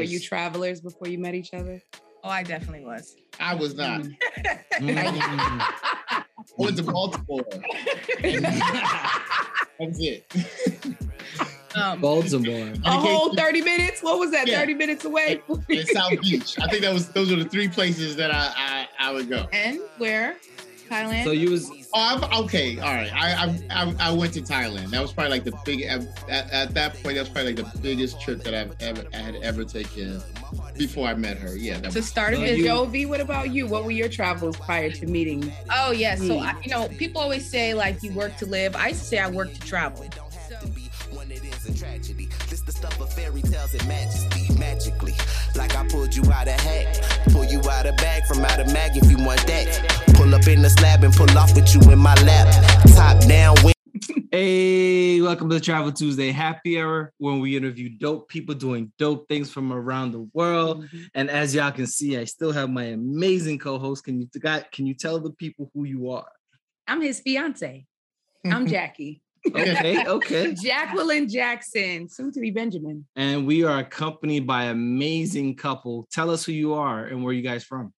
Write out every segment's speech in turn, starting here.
Were you travelers before you met each other? Oh, I definitely was. I was not. Mm. I went to Baltimore. That's it. Um, Baltimore. A whole 30 minutes? What was that? Yeah. 30 minutes away? in South Beach. I think that was those are the three places that I I, I would go. and where? Thailand. So you was Oh, I'm, okay, all right. I, I I I went to Thailand. That was probably like the big at, at that point. That was probably like the biggest trip that I've ever I had ever taken before I met her. Yeah, that to was, start a So you- Jovi, what about you? What were your travels prior to meeting? Oh yeah. So Hmm. I, you know, people always say like you work to live. I used to say I work to travel. when it is a tragedy. This the stuff of fairy tales and majesty, magically. Like I pulled you out of hat, pull you out of bag from out of mag if you want that. Pull up in the slab and pull off with you in my lap. Top down, win. Hey, welcome to the Travel Tuesday Happy Hour, when we interview dope people doing dope things from around the world. Mm-hmm. And as y'all can see, I still have my amazing co-host. Can you got can you tell the people who you are? I'm his fiance. I'm Jackie. Okay, okay. Jacqueline Jackson, soon to be Benjamin. And we are accompanied by an amazing couple. Tell us who you are and where you guys from.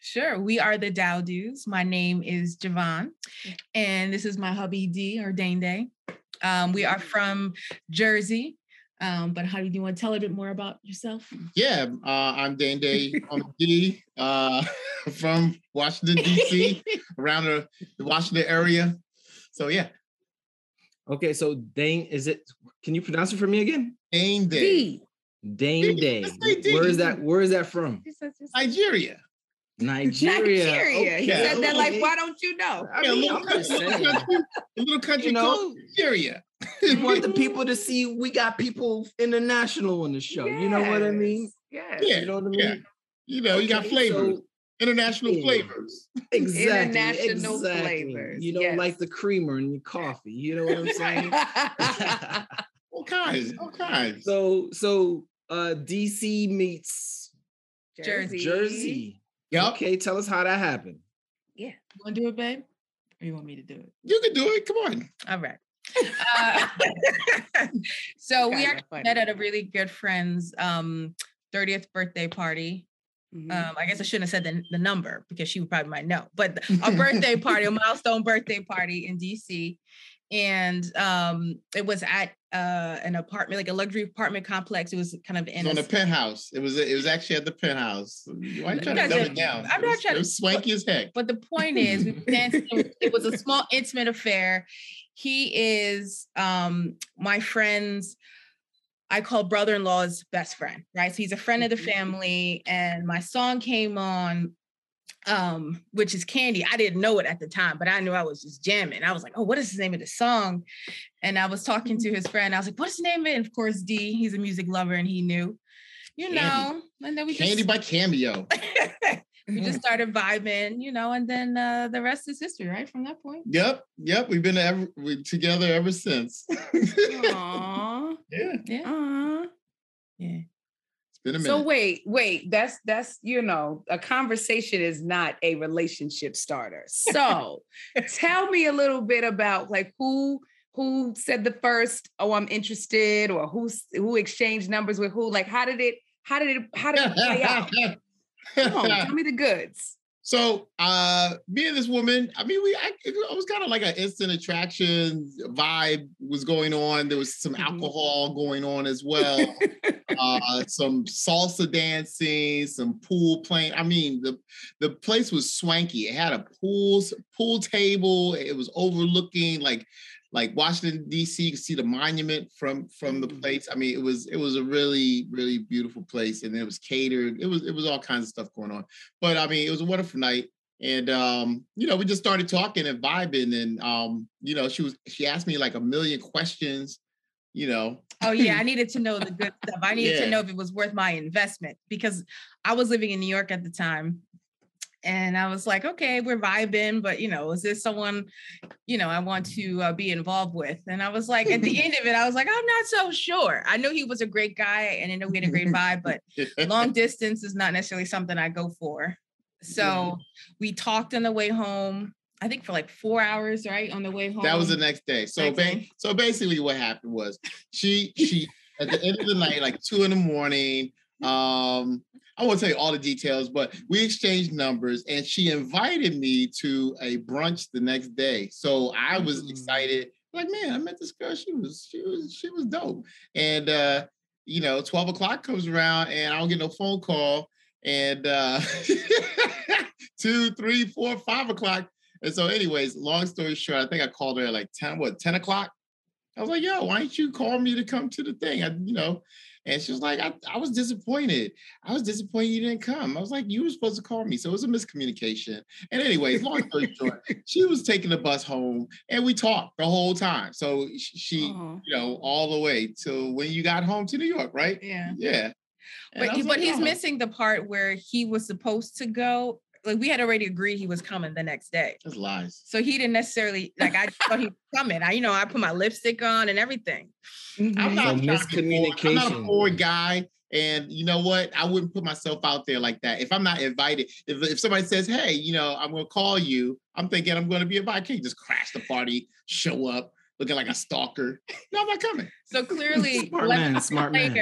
Sure. We are the Dowdoos. My name is Javon, and this is my hubby D or Dane Day. Um, we are from Jersey. Um, but how do you want to tell a bit more about yourself? yeah. Uh, I'm Dane Day on D uh, from Washington D.C. around the, the Washington area. So yeah, Okay, so Dane, is it can you pronounce it for me again? Dane Day, D. Dane D, Day. D. Where is that? Where is that from? Nigeria. Nigeria. Nigeria. He said that like, why don't you know? I Yeah, a mean, little I'm country, just saying. a little country You know, called Nigeria. we want the people to see we got people international on the show. You know what I mean? Yes. Yeah, You know what I mean? yeah. You know, you got Okay, flavors, so- international Yeah. flavors. exactly. International exactly. flavors, You know, yes. like the creamer in your coffee. You know what I'm saying? All kinds, all kinds. so, so uh DC meets Jersey. Jersey. Yep, Okay, tell us how that happened. Yeah. You want to do it, babe? Or you want me to do it? you can do it. Come on. All right. Uh, so we actually funny. met at a really good friend's um 30th birthday party. Mhm. Um, I guess I shouldn't have said the, the number because she would probably might know, but a birthday party, a milestone birthday party in DC. And um, it was at uh, an apartment, like a luxury apartment complex. It was kind of It's in on a the penthouse. It was. It was actually at the penthouse. Why are you trying to dumb are- it down? I'm It not was- trying It to- was swanky as heck. But the point is, we danced. It was- it was a small, intimate affair. He is um, my friend's. I call brother-in-law's best friend, right? So he's a friend of the family, and my song came on, um, which is Candy. I didn't know it at the time, but I knew I was just jamming. I was like, "Oh, what is the name of the song?" And I was talking to his friend. I was like, "What's the name of it?" And of course, D. He's a music lover, and he knew, you Candy. know. And then we Candy just by Cameo. we just started vibing, you know, and then uh, the rest is history, right? From that point. Yep, yep. We've been ever, we, together ever since. Aw. yeah, Yeah. Aw. Yeah. it's been a minute. So wait, wait. That's that's you know, a conversation is not a relationship starter. So tell me a little bit about like who who said the first, oh, I'm interested, or who's who exchanged numbers with who? Like, how did it, how did it, how did it play out? Come on, tell me the goods. So, uh, me and this woman, I mean, we, I, it was kind of like an instant attraction vibe was going on. There was some Mhm. alcohol going on as well, uh, some salsa dancing, some pool playing. I mean, the the place was swanky. It had a pool pool table. It was overlooking like like Washington D.C. You could see the monument from from the Mhm. place. I mean, it was it was a really really beautiful place, and it was catered. It was it was all kinds of stuff going on. But I mean, it was a wonderful night. And um, you know, we just started talking and vibing, and um, you know, she was she asked me like a million questions, you know. Oh yeah, I needed to know the good stuff. I needed Yeah. to know if it was worth my investment because I was living in New York at the time. And I was like, okay, we're vibing, but you know, is this someone, you know, I want to uh, be involved with? And I was like, at the end of it, I was like, I'm not so sure. I know he was a great guy and I know we had a great vibe, but long distance is not necessarily something I go for. So we talked on the way home. I think for like four hours, right? On the way home. that was the next day. So Next ba- day. so basically what happened was she she at the end of the night, like two in the morning, Um, I won't tell you all the details, but we exchanged numbers and she invited me to a brunch the next day. So I was Mm. excited, like, man, I met this girl. She was, she was, she was dope. And uh, you know, 12 o'clock comes around and I don't get no phone call. And uh two, three, four, five o'clock. And so, anyways, long story short, I think I called her at like 10, what, 10 o'clock? I was like, yo, why don't you call me to come to the thing? I, you know, and she was like, I, I was disappointed. I was disappointed you didn't come. I was like, you were supposed to call me. So it was a miscommunication. And anyways, long story short, she was taking the bus home and we talked the whole time. So sh- she, Aw. you know, all the way till when you got home to New York, right? Yeah. Yeah. And But but like, he's "Oh." missing the part where he was supposed to go. Like we had already agreed he was coming the next day. That's lies. So he didn't necessarily like I thought he was coming. I, you know, I put my lipstick on and everything. Mhm. I'm not, So trying to be forward. I'm not a poor guy. And you know what? I wouldn't put myself out there like that. If I'm not invited, if, if somebody says, hey, you know, I'm gonna call you, I'm thinking I'm gonna be invited. I can't just crash the party, show up looking like a stalker. No, I'm not coming. So clearly, Smart man, smart man.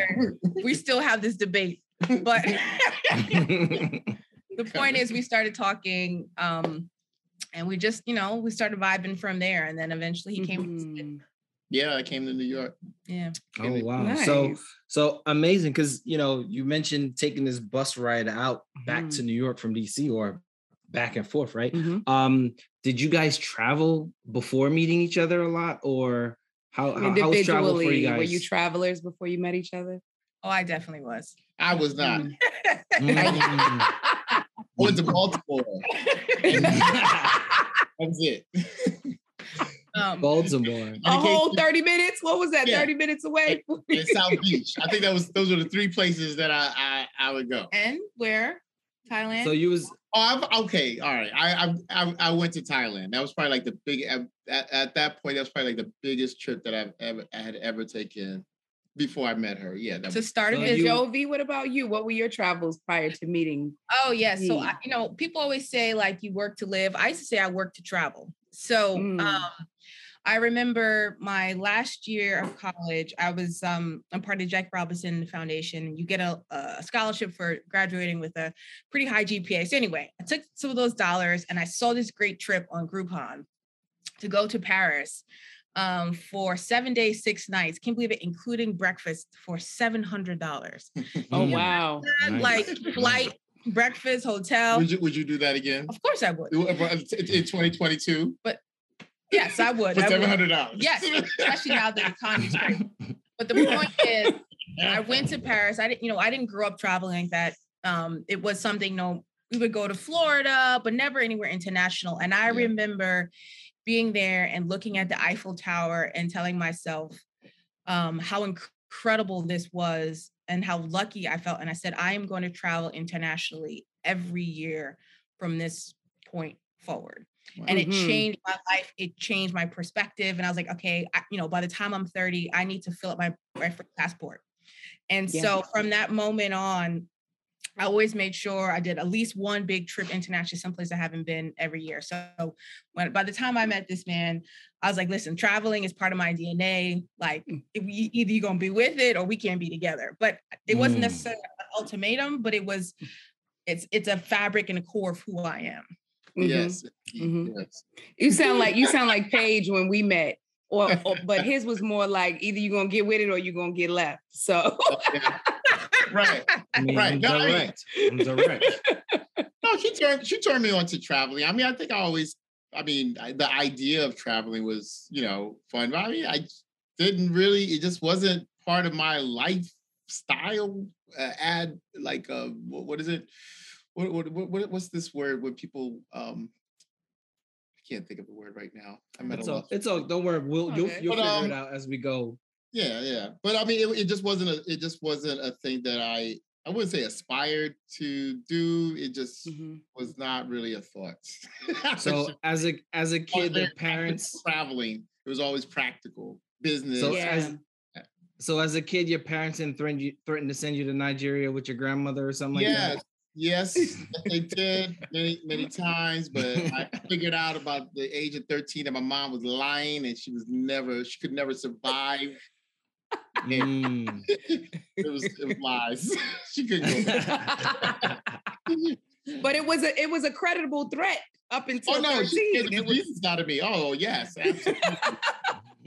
we still have this debate. But the point is we started talking um and we just you know we started vibing from there and then eventually he came Mhm. Yeah, I came to New York. yeah oh wow. So Nice. so amazing because you know you mentioned taking this bus ride out back to New York from DC or back and forth, right? Mhm. Um, did you guys travel before meeting each other a lot, or how how, how was travel for you guys? were you travelers before you met each other? oh i definitely was I was not. I went to Baltimore. That's it. um Baltimore. A whole 30 minutes? What was that? Yeah. 30 minutes away? In South Beach. I think that was those were the three places that I I, I would go. and where thailand So you was Oh, I've, okay, all right. I, I I I went to Thailand. That was probably like the big at, at that point. That was probably like the biggest trip that I've ever I had ever taken before I met her. Yeah, to start a So And business Jovi, what about you? What were your travels prior to meeting? oh yeah so. I, you know people always say like you work to live i used to say i work to travel so Mm. um I remember my last year of college. I was um, I'm part of Jackie Robinson Foundation. You get a, a scholarship for graduating with a pretty high GPA. So anyway, I took some of those dollars and I saw this great trip on Groupon to go to Paris um, for seven days, six nights. Can't believe it, including breakfast for seven hundred dollars. Oh, wow. Nice. Like flight, breakfast, hotel. would you would you do that again Of course, I would. in 2022 But Yes, I would. for seven hundred dollars? Yes, especially now that the economy's great. But the point is, I went to Paris. I didn't, you know, I didn't grow up traveling like that. Um, it was something, you know, we would go to Florida, but never anywhere international. And I Yeah. remember being there and looking at the Eiffel Tower and telling myself um, how incredible this was and how lucky I felt. And I said, I am going to travel internationally every year from this point forward and it Mhm. changed my life it changed my perspective and i was like okay I, you know by the time i'm 30 i need to fill up my, my passport and Yeah. so from that moment on i always made sure i did at least one big trip internationally someplace i haven't been every year so when by the time i met this man i was like listen traveling is part of my dna like Mm. if we, either you're gonna be with it or we can't be together but it wasn't Mm. necessarily an ultimatum but it was it's it's a fabric and a core of who i am Mhm. Yes. Mhm. yes. You sound like you sound like Paige when we met. Or, or but his was more like either you're gonna get with it or you're gonna get left. So Yeah. Right. I mean, Right, I'm no, I mean- I'm direct. No, she turned she turned me on to traveling. I mean, I think I always, I mean, I- the idea of traveling was, you know, fun. But I mean, I didn't really. It just wasn't part of my lifestyle. Uh, add like, uh, what, what is it? What, what what what what's this word when people? um I can't think of the word right now. I'm at It's a all, it's all. Don't worry. We'll you'll, you'll But, figure um, it out as we go. Yeah, yeah. But I mean, it, it just wasn't a. It just wasn't a thing that I. I wouldn't say aspired to do. It just Mhm. was not really a thought. So as a as a kid, very the parents. traveling. It was always practical business. So Yeah. as so as a kid, your parents didn't threaten you threatened to send you to Nigeria with your grandmother or something like yes, that. yes, they did many many times. But I figured out about the age of thirteen that my mom was lying and she was never she could never survive Mm. it was it was lies. she couldn't go. but it was a it was a creditable threat up until Oh no, she 13. scared the It was- bejesus out of me. Oh yes, absolutely.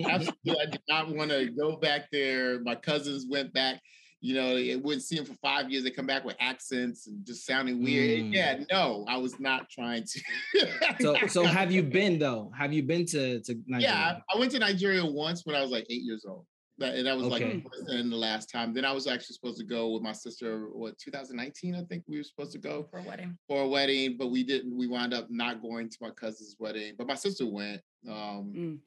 absolutely. I did not want to go back there. My cousins went back. You know, it wouldn't see them for five years. They come back with accents and just sounding weird. Mm. Yeah, no, I was not trying to. So so have you been though? Have you been to to Nigeria? yeah, I I went to Nigeria once when I was like eight years old. That, and that was like Okay. the first and the last time. Then I was actually supposed to go with my sister. What 2019? I think we were supposed to go For a wedding. for a wedding, but we didn't. We wound up not going to my cousin's wedding. But my sister went. Um, Mm.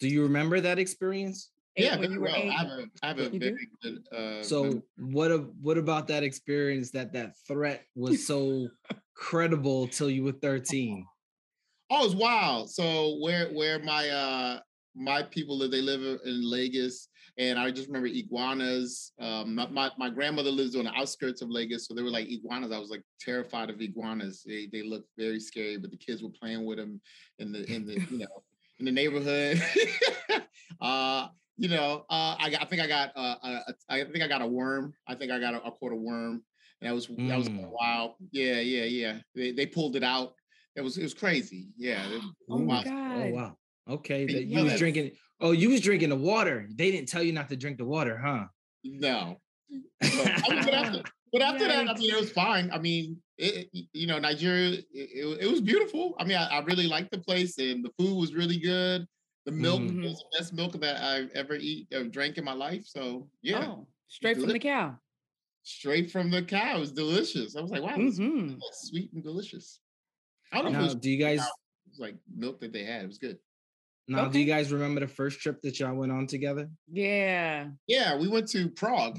Do you remember that experience? Yeah, very well. eight. I have a, I have a You do? very good. Uh, So mem- what a, what about that experience that that threat was so credible till you were 13? oh, it's wild. So where where my uh my people that they live in Lagos, and I just remember iguanas. Um, my, my my grandmother lives on the outskirts of Lagos, so they were like iguanas. I was like terrified of iguanas. They they looked very scary, but the kids were playing with them in the in the you know in the neighborhood. uh, you know, uh, I got, I think I got uh, a, a, I think I got a worm. I think I got a, I caught a worm. And that was that was Mm. wow. Yeah, yeah, yeah. They they pulled it out. It was it was crazy. Yeah. it was Oh my. God. Oh wow. Okay, Hey, you was drinking. Oh, you was drinking the water. They didn't tell you not to drink the water, huh? No. So, I mean, but after, but after that, I Yikes. mean, it was fine. I mean, it, it- you know, Nigeria, it, it, it was beautiful. I mean, I, I really liked the place, and the food was really good. The milk Mhm. was the best milk that I've ever eat or drank in my life. So yeah, Oh, straight from the cow. straight from the cow. It was delicious. I was like, wow, this is Mhm. sweet and delicious. I don't know if Now, was, do you guys it was like milk that they had. It was good. Now do you guys remember the first trip that y'all went on together? Yeah. Yeah, we went to Prague.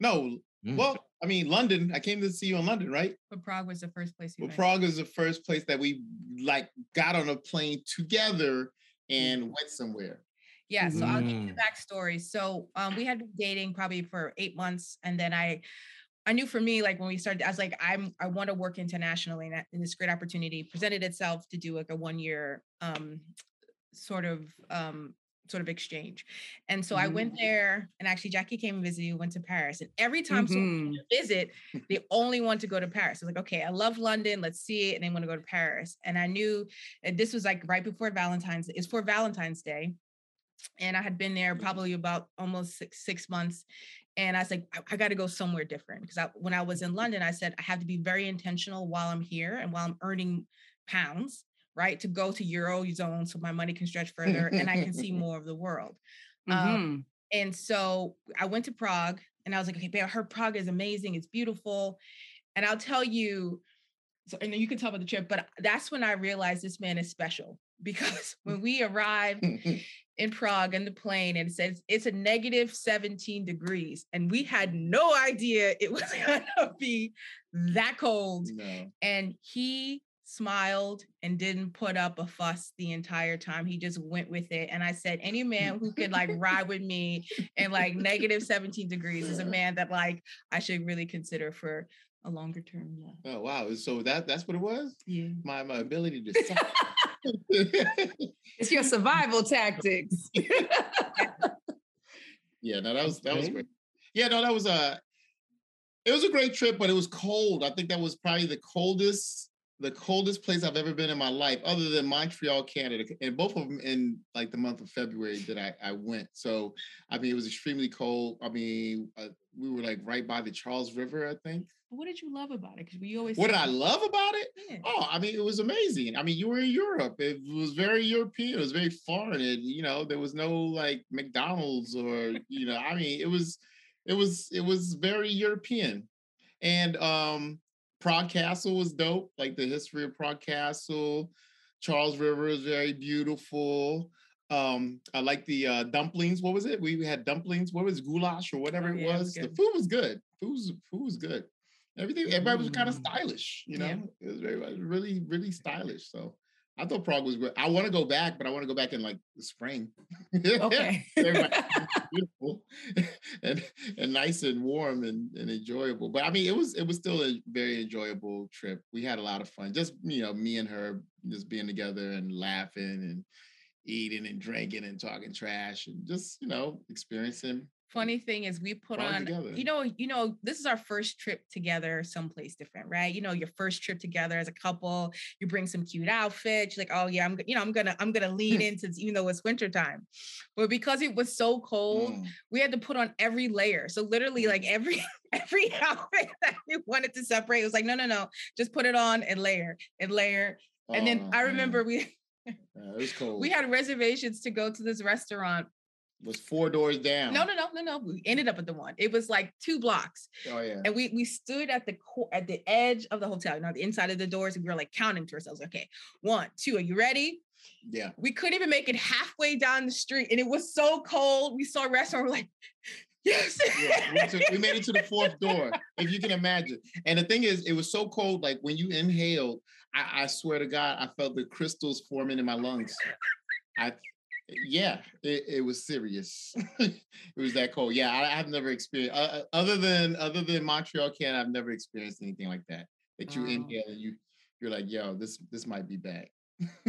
No, Mm. well, I mean London. I came to see you in London, right? But Prague was the first place you Well, went. Prague is the first place that we like got on a plane together and went somewhere. Yeah, so I'll give you the Mm. backstory. So um, we had been dating probably for eight months, and then I, I knew for me, like when we started, I was like, I'm, I want to work internationally, and, that, and this great opportunity presented itself to do like a one year, um, sort of, um, sort of exchange. And so I went there, and actually Jackie came and visited. We went to Paris, and every time someone Mhm. to visit, they only want to go to Paris. I was like, okay, I love London. Let's see it. And they want to go to Paris. And I knew that this was like right before Valentine's. It's for Valentine's Day. And I had been there probably about almost six, six months. And I was like, I, got to go somewhere different. Because I, when I was in London, I said, I have to be very intentional while I'm here and while I'm earning pounds, right? To go to Eurozone so my money can stretch further and I can see more of the world. Um, Mhm. and so I went to Prague and I was like, okay, babe, I heard Prague is amazing. It's beautiful. And I'll tell you, so, and you can tell about the trip, but that's when I realized this man is special because when we arrived in Prague in the plane and it says it's a negative 17 degrees, and we had no idea it was gonna be that cold. no. And he smiled and didn't put up a fuss the entire time. He just went with it. And I said, any man who could like ride with me in like negative 17 degrees is a man that like I should really consider for a longer term love. Oh wow. So that that's what it was? Yeah. My my ability to. It's your survival tactics. yeah, no, that was that was great. Yeah, no, that was a it was a great trip, but it was cold. I think that was probably the coldest the coldest place I've ever been in my life, other than Montreal, Canada, and both of them in like the month of February that I, I went. So, I mean, it was extremely cold. I mean, uh, we were like right by the Charles River, I think. What did you love about it? Because we always What did I love about it? Yeah. Oh, I mean, it was amazing. I mean, you were in Europe. It was very European. It was very foreign. It, you know, there was no like McDonald's or, you know, I mean, it was, it was, it was very European. And um Prague Castle was dope. Like the history of Prague Castle. Charles River is very beautiful. Um, I like the uh, dumplings. What was it? We had dumplings. What was it, goulash or whatever Oh, it yeah, it was was? The food was good. Food was food was good. Everything. Everybody was kind of Mm. stylish. You know, Yeah. it was very really really stylish. So I thought Prague was great. I want to go back, but I want to go back in like the spring. Okay. Beautiful and and nice and warm and, and enjoyable. But I mean, it was it was still a very enjoyable trip. We had a lot of fun. Just you know, me and her just being together and laughing and eating and drinking and talking trash and just you know experiencing funny thing is we put on together. you know you know this is our first trip together someplace different right you know your first trip together as a couple you bring some cute outfits you're like oh yeah i'm you know i'm gonna i'm gonna lean into even though it's winter time but because it was so cold Mm. we had to put on every layer so literally like every every outfit that we wanted to separate it was like no no no just put it on and layer and layer and then Oh, i man. remember we Yeah, it was cold. we had reservations to go to this restaurant was four doors down. no no no no no we ended up at the one it was like two blocks Oh yeah. and we we stood at the co- at the edge of the hotel, you know, the inside of the doors, and we were like counting to ourselves. Okay, one, two, are you ready? Yeah. We couldn't even make it halfway down the street, and it was so cold. We saw a restaurant, we're like, yes. yeah, we, took- we made it to the fourth door, if you can imagine. And the thing is, it was so cold. Like when you inhaled, I, I swear to God, I felt the crystals forming in my lungs. I, yeah, it, it was serious. it was that cold. Yeah, I, I've never experienced uh, other than other than Montreal, Canada. I've never experienced anything like that. That you Wow. inhale and you you're like, yo, this this might be bad.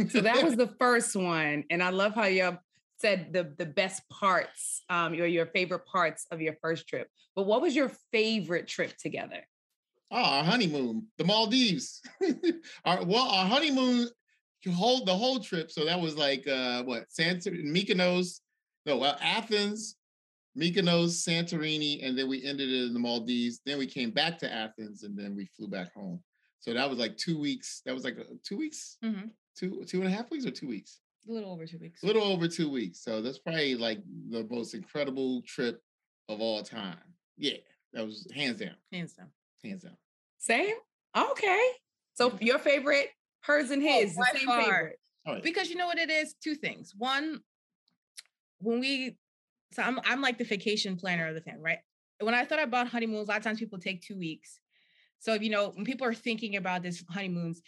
So that was the first one, and I love how you said the the best parts, um, your your favorite parts of your first trip. But what was your favorite trip together? Oh, our honeymoon, the Maldives. our well, our honeymoon, hold the whole trip. So that was like uh what Santa Mykonos, no, well, Athens, Mykonos, Santorini, and then we ended it in the Maldives. Then we came back to Athens, and then we flew back home. So that was like two weeks. That was like uh, two weeks, Mhm. two two and a half weeks, or two weeks. A little over two weeks. A little over two weeks. So that's probably like the most incredible trip of all time. Yeah, that was hands down, Hands down. hands down. Same. Okay. So your favorite, hers and Oh, his, the same far. favorite. Right. because you know what it is two things one when we so i'm, I'm like the vacation planner of the family right when i thought about honeymoons a lot of times people take two weeks so you know when people are thinking about this honeymoons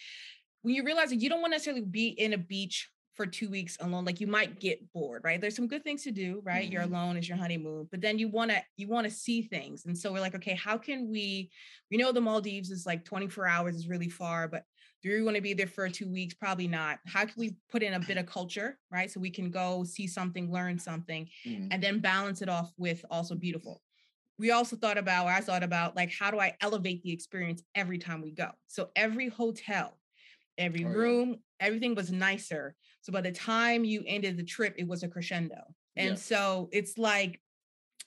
when you realize that you don't want to necessarily be in a beach for two weeks alone like you might get bored right there's some good things to do right you're Mhm. alone it's your honeymoon but then you want to you want to see things and so we're like okay how can we we know the maldives is like 24 hours is really far but do we want to be there for two weeks? Probably not. How can we put in a bit of culture, right? So we can go see something, learn something, Mhm. and then balance it off with also beautiful. We also thought about, or I thought about, like, how do I elevate the experience every time we go? So every hotel, every Oh, yeah. room, everything was nicer. So by the time you ended the trip, it was a crescendo. And Yeah. so it's like,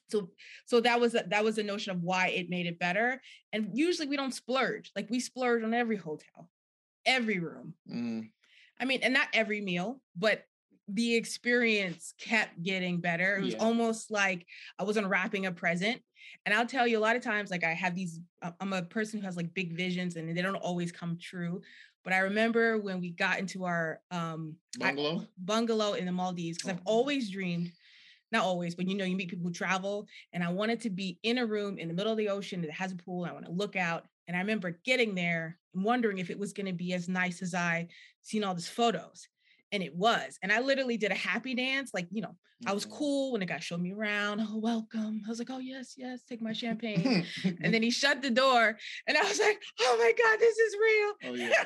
so so that was a, that was the notion of why it made it better. And usually we don't splurge. Like we splurge on every hotel, every room. Mm. I mean, and not every meal, but the experience kept getting better. It was Yeah. almost like I was unwrapping a present. And I'll tell you a lot of times, like I have these, I- I'm a person who has like big visions and they don't always come true. But I remember when we got into our um I- Bungalow. bungalow in the Maldives, because I've Oh. always dreamed, not always, but you know, you meet people who travel, and I wanted to be in a room in the middle of the ocean that has a pool. I want to look out. And I remember getting there and wondering if it was going to be as nice as I seen all these photos. And it was. And I literally did a happy dance. Like, you know, I was Mhm. cool when the guy showed me around. Oh, welcome. I was like, oh, yes, yes, take my champagne. and then he shut the door. And I was like, oh my God, this is real. oh yeah.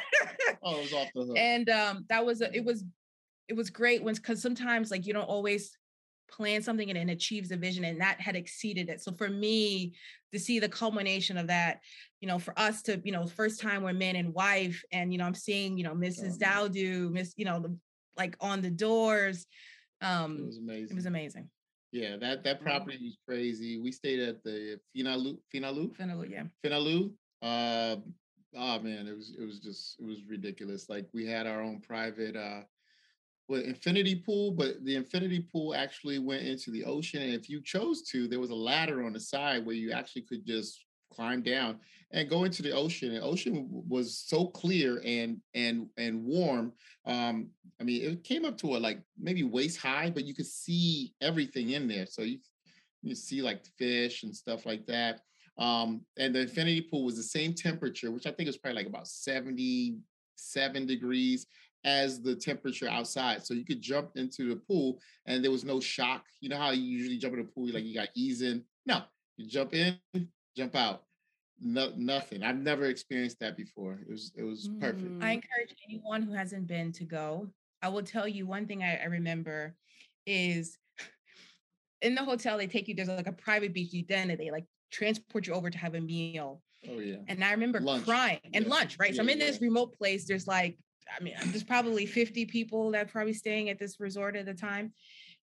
Oh, it was off the hook. and um that was a, it was it was great when because sometimes like you don't always plan something and it achieves a vision and that had exceeded it so for me to see the culmination of that you know for us to you know first time we're man and wife and you know i'm seeing you know mrs Oh, dowdu miss you know the like on the doors it um was amazing. it was amazing Yeah, that that property was crazy. We stayed at the Finolhu, Finolhu, Finally, yeah Finolhu. Uh, oh man, it was it was just it was ridiculous. Like we had our own private uh, well, infinity pool, but the infinity pool actually went into the ocean. And if you chose to, there was a ladder on the side where you actually could just climb down and go into the ocean. And ocean was so clear and and and warm. Um, I mean, it came up to a like maybe waist high, but you could see everything in there. So you you see like fish and stuff like that. Um, and the infinity pool was the same temperature, which I think was probably like about 77 degrees as the temperature outside. So you could jump into the pool and there was no shock. You know how you usually jump in the pool, like you got ease in. No, you jump in, jump out. No, nothing. I've never experienced that before. It was it was perfect. Mm. I encourage anyone who hasn't been to go. I will tell you one thing I, I remember is in the hotel, they take you, there's like a private beach, You then they like transport you over to have a meal. Oh yeah. And I remember Lunch. crying and Yeah. lunch, right? so I'm Yeah, in this remote place. There's like, I mean, there's probably 50 people that are probably staying at this resort at the time.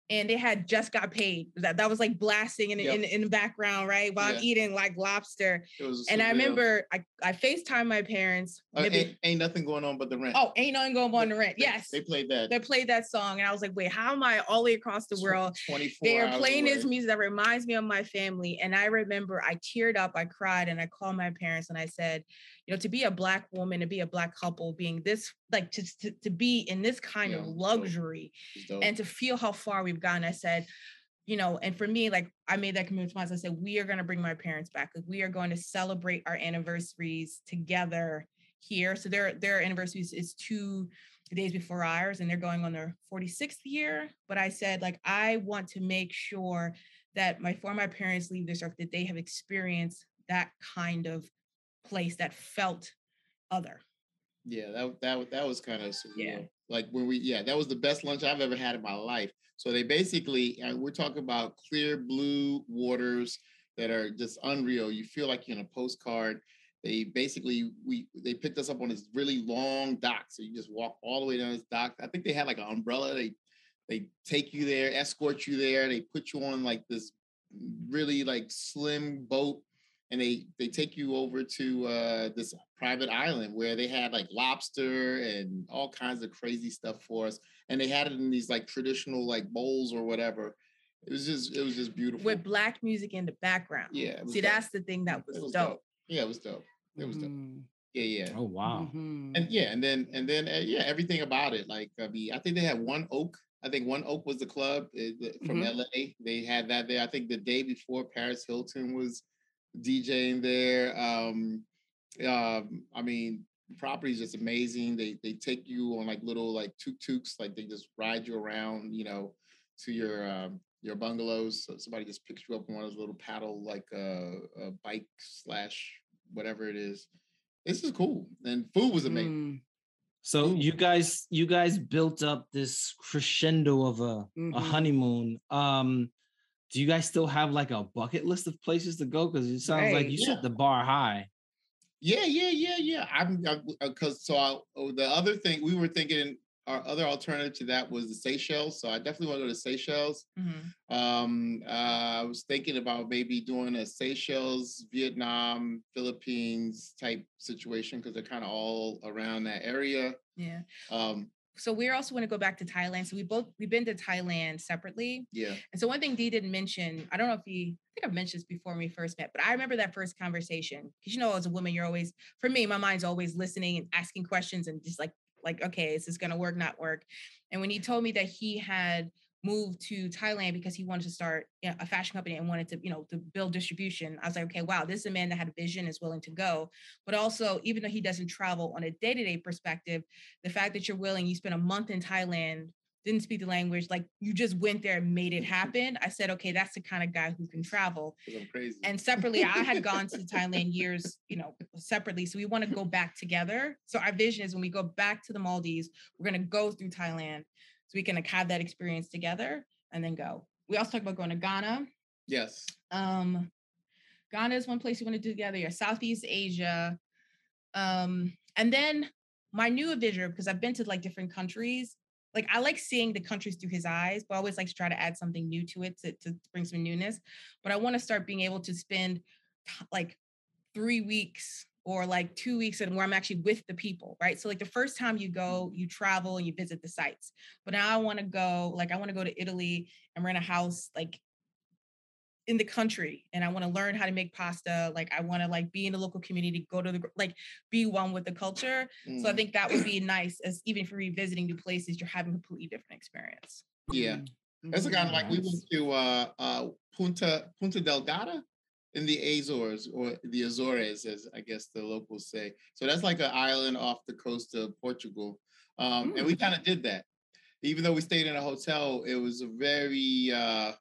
And they had just got paid. That that was like blasting in, Yep. in, in the background, right? While Yeah. I'm eating like lobster. And I remember I, I FaceTime my parents. Uh, ain't, ain't nothing going on but the rent. oh, ain't nothing going on the rent. They- Yes. They played that. They played that song. And I was like, wait, how am I all the way across the world? 24 They are playing this music that reminds me of my family. And I remember I teared up, I cried, and I called my parents and I said, you know, to be a black woman, to be a black couple, being this like to, to, to be in this kind Yeah, of luxury and to feel how far we've gone. I said, you know, and for me, like I made that commitment to myself. I said, we are going to bring my parents back. Like we are going to celebrate our anniversaries together here. So their their anniversaries is two days before ours, and they're going on their 46th year. But I said, like, I want to make sure that my before my parents leave this earth, that they have experienced that kind of place that felt other. Yeah, that that that was kind of surreal. Yeah. Like when we, yeah, that was the best lunch I've ever had in my life. So they basically, and we're talking about clear blue waters that are just unreal. You feel like you're in a postcard. They basically we they picked us up on this really long dock, so you just walk all the way down this dock. I think they had like an umbrella. They they take you there, escort you there. They put you on like this really like slim boat and they they take you over to uh this private island where they had like lobster and all kinds of crazy stuff for us and they had it in these like traditional like bowls or whatever it was just it was just beautiful With black music in the background. yeah it was See, dope. that's the thing that It was, was dope. yeah it was dope it was dope Mhm, yeah yeah Oh wow. mhm. and yeah and then and then uh, yeah everything about it like i mean i think they had one oak i think one oak was the club uh, the- from Mhm. la they had that there i think the day before paris hilton was djing there um um i mean property is just amazing they they take you on like little like tuk-tuks like they just ride you around you know to your um your bungalows so somebody just picks you up on one of those little paddle like uh, a bike slash whatever it is this is cool and food was amazing Mm, So Ooh. you guys, you guys built up this crescendo of a, a Mhm. honeymoon. Um, do you guys still have like a bucket list of places to go? Because it sounds like you yeah. set the bar high. Yeah, yeah, yeah, yeah. I'm because so I, oh, the other thing we were thinking our other alternative to that was the Seychelles. So I definitely want to go to Seychelles. Mhm. Um, uh, I was thinking about maybe doing a Seychelles, Vietnam, Philippines type situation because they're kind of all around that area. Yeah. Um, So we also want to go back to Thailand. So we both we've been to Thailand separately. yeah, And so one thing Dee didn't mention, I don't know if he, I think I've mentioned this before when we first met, but I remember that first conversation because you know, as a woman, you're always, for me, my mind's always listening and asking questions and just like, like, okay, is this gonna work, not work? And when he told me that he had moved to Thailand because he wanted to start a fashion company and wanted to, you know, to build distribution, I was like, okay, wow, this is a man that had a vision, is willing to go. But also, even though he doesn't travel on a day-to-day perspective, the fact that you're willing, you spent a month in Thailand didn't speak the language, like you just went there and made it happen. I said, okay, that's the kind of guy who can travel. crazy. And separately, I had gone to Thailand years, you know, separately. So we want to go back together. So our vision is when we go back to the Maldives, we're gonna go through Thailand so we can like, have that experience together and then go. We also talked about going to Ghana. yes, Um, Ghana is one place we want to do together. Yeah, Southeast Asia. Um, and then my new vision, because I've been to like different countries. Like I like seeing the countries through his eyes, but I always like to try to add something new to it to, to bring some newness. But I want to start being able to spend t- like three weeks or like two weeks and where I'm actually with the people, right? So like the first time you go, you travel and you visit the sites. But now I want to go, like I want to go to Italy and rent a house like in the country and I want to learn how to make pasta. Like I want to like be in the local community, go to the gr- like be one with the culture. So I Mhm. think that would be nice as even if you're revisiting new places, you're having a completely different experience. yeah. That's the kind of like we went to uh, uh, Ponta Ponta Delgada in the Azores or the Azores, as I guess the locals say. So that's like an island off the coast of Portugal, um, and we kind of did that. Even though we stayed in a hotel, it was a very uh,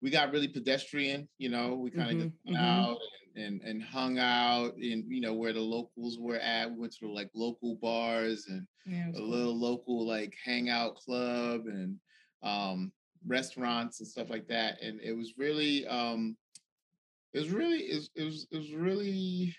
we got really pedestrian. You know, we kind of went mhm. out and, and and hung out in you know where the locals were at. We went to like local bars and Yeah, a cool. little local like hangout club and um restaurants and stuff like that. And it was really, um, it was really, it was, it was, really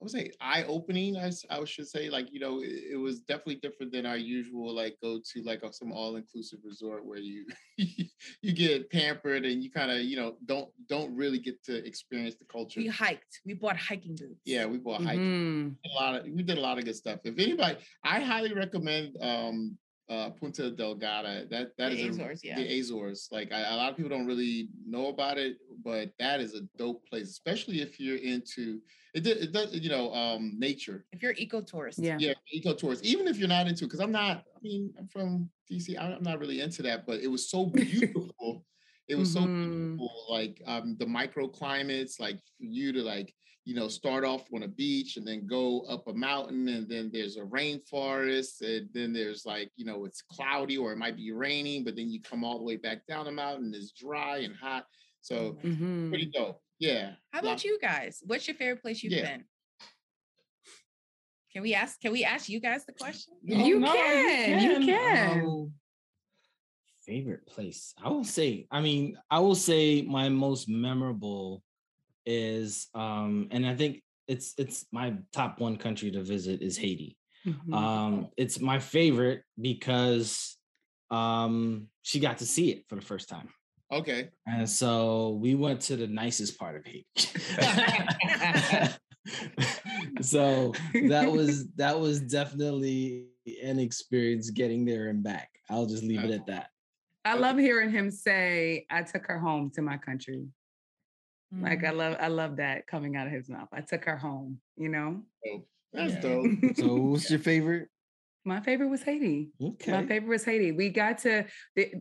I would say eye opening. I, I should say like you know it, it, was definitely different than our usual like go to like some all inclusive resort where you you get pampered and you kind of you know don't don't really get to experience the culture. We hiked. We bought hiking boots. Yeah, we bought hiking. Mm-hmm. A lot of we did a lot of good stuff. If anybody, I highly recommend um uh, Ponta Delgada. That that the is Azores, a, yeah. the Azores. Like I, a lot of people don't really know about it, but that is a dope place, especially if you're into it. It does, you know, um, nature. If you're eco tourist, yeah, yeah, eco tourist. Even if you're not into, because I'm not. I mean, I'm from DC. I'm not really into that, but it was so beautiful. It was mm-hmm. so beautiful. Like um, the microclimates, like for you to like you know, start off on a beach and then go up a mountain, and then there's a rainforest, and then there's like, you know, it's cloudy or it might be raining, but then you come all the way back down the mountain, it's dry and hot. So mm-hmm. pretty dope. Yeah. How about you guys? What's your favorite place you've yeah. been? Can we ask? Can we ask you guys the question? Oh, you, no, can, you can. You can. Um, favorite place? I will say. I mean, I will say my most memorable is um and I think it's it's my top one country to visit is Haiti. Mm-hmm. Um it's my favorite because um she got to see it for the first time. Okay. And so we went to the nicest part of Haiti. so that was that was definitely an experience getting there and back. I'll just leave it at that. I love hearing him say, I took her home to my country. Mm-hmm. Like I mm. love I love that coming out of his mouth. I took her home, you know? That's yeah. dope. so what's your favorite? My favorite was Haiti. Okay. My favorite was Haiti. We got to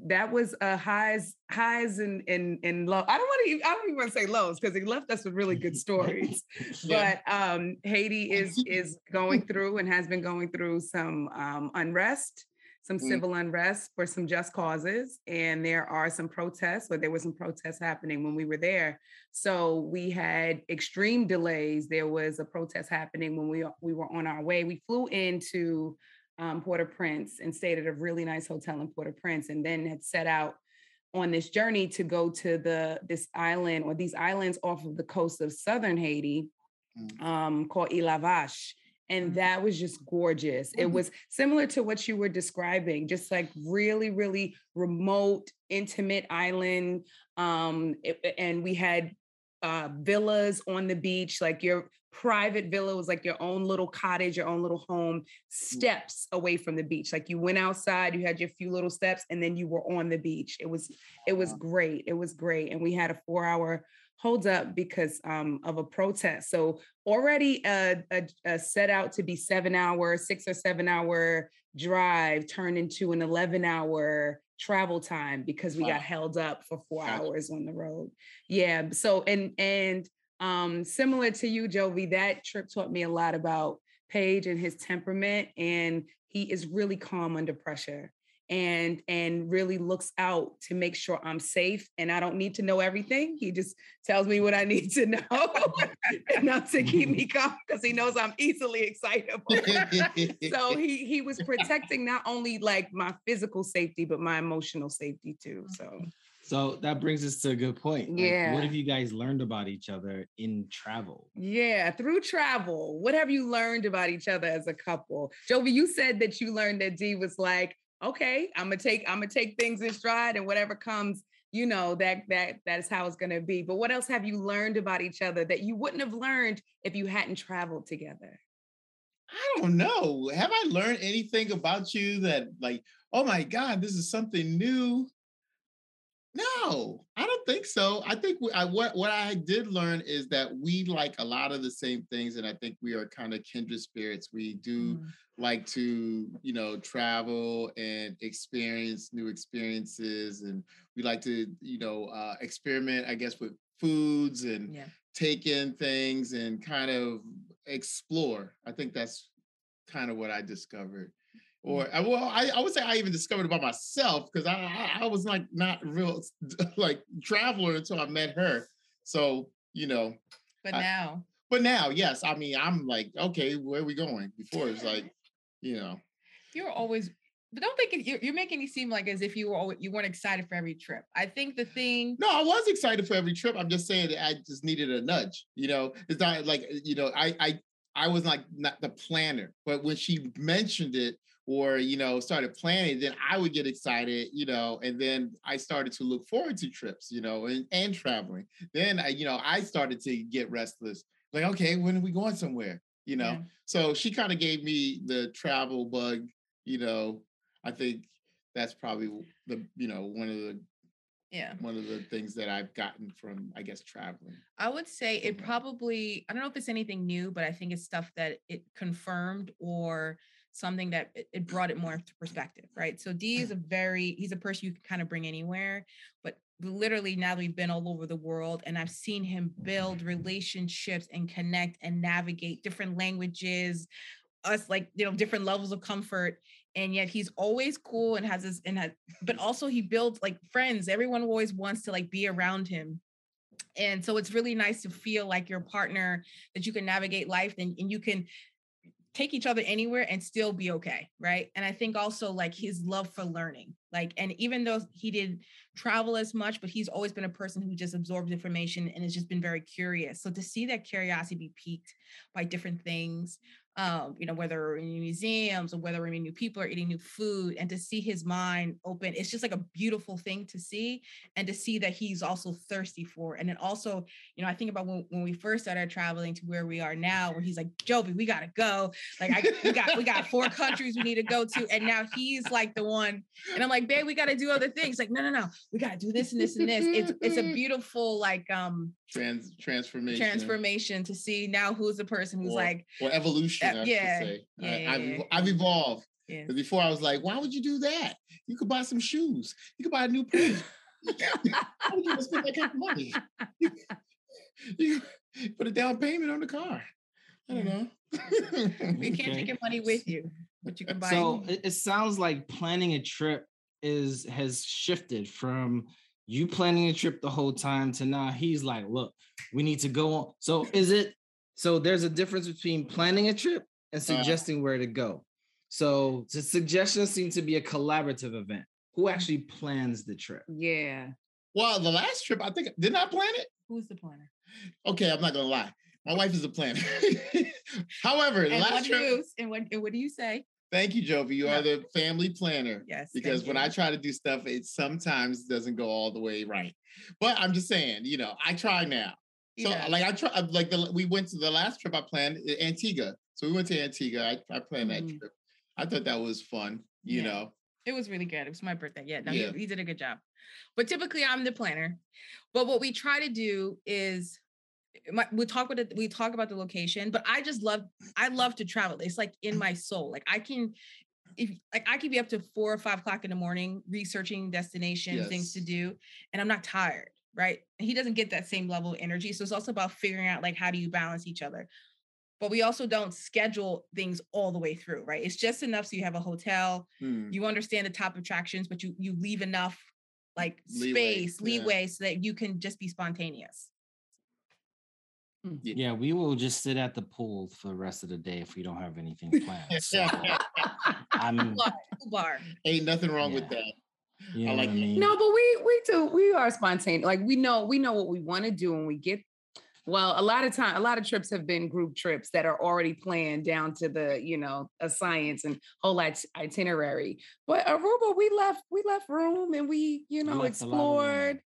that was a highs, highs and and and low. I don't want to. I don't even want to say lows because he left us with really good stories. yeah. But um, Haiti is is going through and has been going through some um, unrest some mm. civil unrest for some just causes. And there are some protests, or there were some protests happening when we were there. So we had extreme delays. There was a protest happening when we, we were on our way. We flew into um, Port-au-Prince and stayed at a really nice hotel in Port-au-Prince and then had set out on this journey to go to the this island or these islands off of the coast of southern Haiti mm. um, called Ile Vache and mm-hmm. that was just gorgeous. Mm-hmm. It was similar to what you were describing, just like really, really remote, intimate island. Um, it, and we had uh, villas on the beach, like your private villa was like your own little cottage, your own little home, mm. steps away from the beach. Like you went outside, you had your few little steps, and then you were on the beach. It was it was great. It was great, and we had a four hour hold up because um, of a protest. So already a, a, a, set out to be seven hour, six or seven hour drive turned into an 11 hour travel time because we wow. got held up for four hours on the road. Yeah. So, and, and um, similar to you, Jovi, that trip taught me a lot about Paige and his temperament. And he is really calm under pressure and and really looks out to make sure I'm safe and I don't need to know everything. He just tells me what I need to know enough to keep me calm because he knows I'm easily excitable. so he he was protecting not only like my physical safety but my emotional safety too. So so that brings us to a good point. Like, yeah. What have you guys learned about each other in travel? Yeah, through travel. What have you learned about each other as a couple? Jovi, you said that you learned that D was like okay, I'm gonna take I'm gonna take things in stride and whatever comes, you know, that that that is how it's gonna be. But what else have you learned about each other that you wouldn't have learned if you hadn't traveled together? I don't know. Have I learned anything about you that like, oh my God, this is something new? No, I don't think so. I think we, I, what what I did learn is that we like a lot of the same things, and I think we are kind of kindred spirits. We do mm. like to, you know, travel and experience new experiences, and we like to, you know, uh, experiment, I guess, with foods and yeah. take in things and kind of explore. I think that's kind of what I discovered or mm. well, I, I would say I even discovered about myself because I, I, I was like not real like traveler until I met her. So you know, but I, now, but now, yes, I mean, I'm like, okay, where are we going? Before it's like, you know, you're always but don't think it, you're, you're making it seem like as if you were always, you weren't excited for every trip. I think the thing. No, I was excited for every trip. I'm just saying that I just needed a nudge. You know, it's not like you know I I I was like not the planner, but when she mentioned it or you know started planning, then I would get excited. You know, and then I started to look forward to trips. You know, and and traveling. Then I you know I started to get restless. Like okay, when are we going somewhere? You know, Yeah. so she kind of gave me the travel bug. You know, I think that's probably the you know one of the Yeah. one of the things that I've gotten from I guess traveling. I would say it probably, I don't know if it's anything new, but I think it's stuff that it confirmed or something that it, brought it more into perspective, right? So D is mm. a very, he's a person you can kind of bring anywhere, but literally now that we've been all over the world and I've seen him build relationships and connect and navigate different languages, us like, you know, different levels of comfort. And yet he's always cool and has this, and has, but also he builds like friends. Everyone always wants to like be around him and so it's really nice to feel like your partner that you can navigate life and, and you can take each other anywhere and still be okay right? And i think also like his love for learning like and even though he didn't travel as much but he's always been a person who just absorbs information and has just been very curious. So to see that curiosity be piqued by different things um, you know, whether we're in museums or whether we're meeting new people or eating new food, and to see his mind open, it's just like a beautiful thing to see, and to see that he's also thirsty for. And then also, you know, I think about when, when we first started traveling to where we are now, where he's like, Jovi, we gotta go. Like, I we got we got four countries we need to go to, and now he's like the one, and I'm like, babe, we gotta do other things. Like, no, no, no, we gotta do this and this and this. It's it's a beautiful like um Trans transformation. transformation to see now who's the person who's Or- like, or evolution. Uh, I yeah, should say. yeah, I, yeah, I've. I've evolved. yeah. 'Cause Before I was like, why would you do that? You could buy some shoes. You could buy a new purse. Why would you spend that kind of money? You, you put a down payment on the car. I don't know. You can't take your money with you, but you can buy. So it, it sounds like planning a trip is has shifted from you planning a trip the whole time to now he's like, look, we need to go on. So is it so there's a difference between planning a trip and Uh-huh. suggesting where to go. So the suggestions seem to be a collaborative event. Who actually plans the trip? Yeah. well, the last trip, I think, didn't I plan it? Who's the planner? Okay, I'm not gonna lie. My wife is a planner. However, the And what last do trip, you and what and what do you say? thank you, Jovi. You Yeah. are the family planner. Yes, because when you. I try to do stuff, it sometimes doesn't go all the way right. But I'm just saying, you know, I try now. So Yeah. like I try like the we went to the last trip I planned uh, Antigua. So we went to Antigua. I, I planned Mhm. that trip. I thought that was fun, you Yeah. know. It was really good. It was my birthday. Yeah, no, Yeah. Did a good job. But typically, I'm the planner. But what we try to do is, my, we talk about it. We talk about the location. But I just love. I love to travel. It's like in my soul. Like I can, if like I could be up to four or five o'clock in the morning researching destinations, things to do, and I'm not tired. Right? He doesn't get that same level of energy. So it's also about figuring out like how do you balance each other but we also don't schedule things all the way through, right? It's just enough so you have a hotel, Hmm. you understand the top attractions, but you you leave enough like Leeway, space, yeah. leeway so that you can just be spontaneous. Yeah. Yeah, we will just sit at the pool for the rest of the day if we don't have anything planned. So I'm, Bar, bar. Ain't nothing wrong with that. You know like what I mean? No, but we we do we are spontaneous. Like we know we know what we want to do when we get. Well, a lot of time, a lot of trips have been group trips that are already planned down to the you know a science and whole it- itinerary. But Aruba, we left we left room and we you know left a lot of room. explored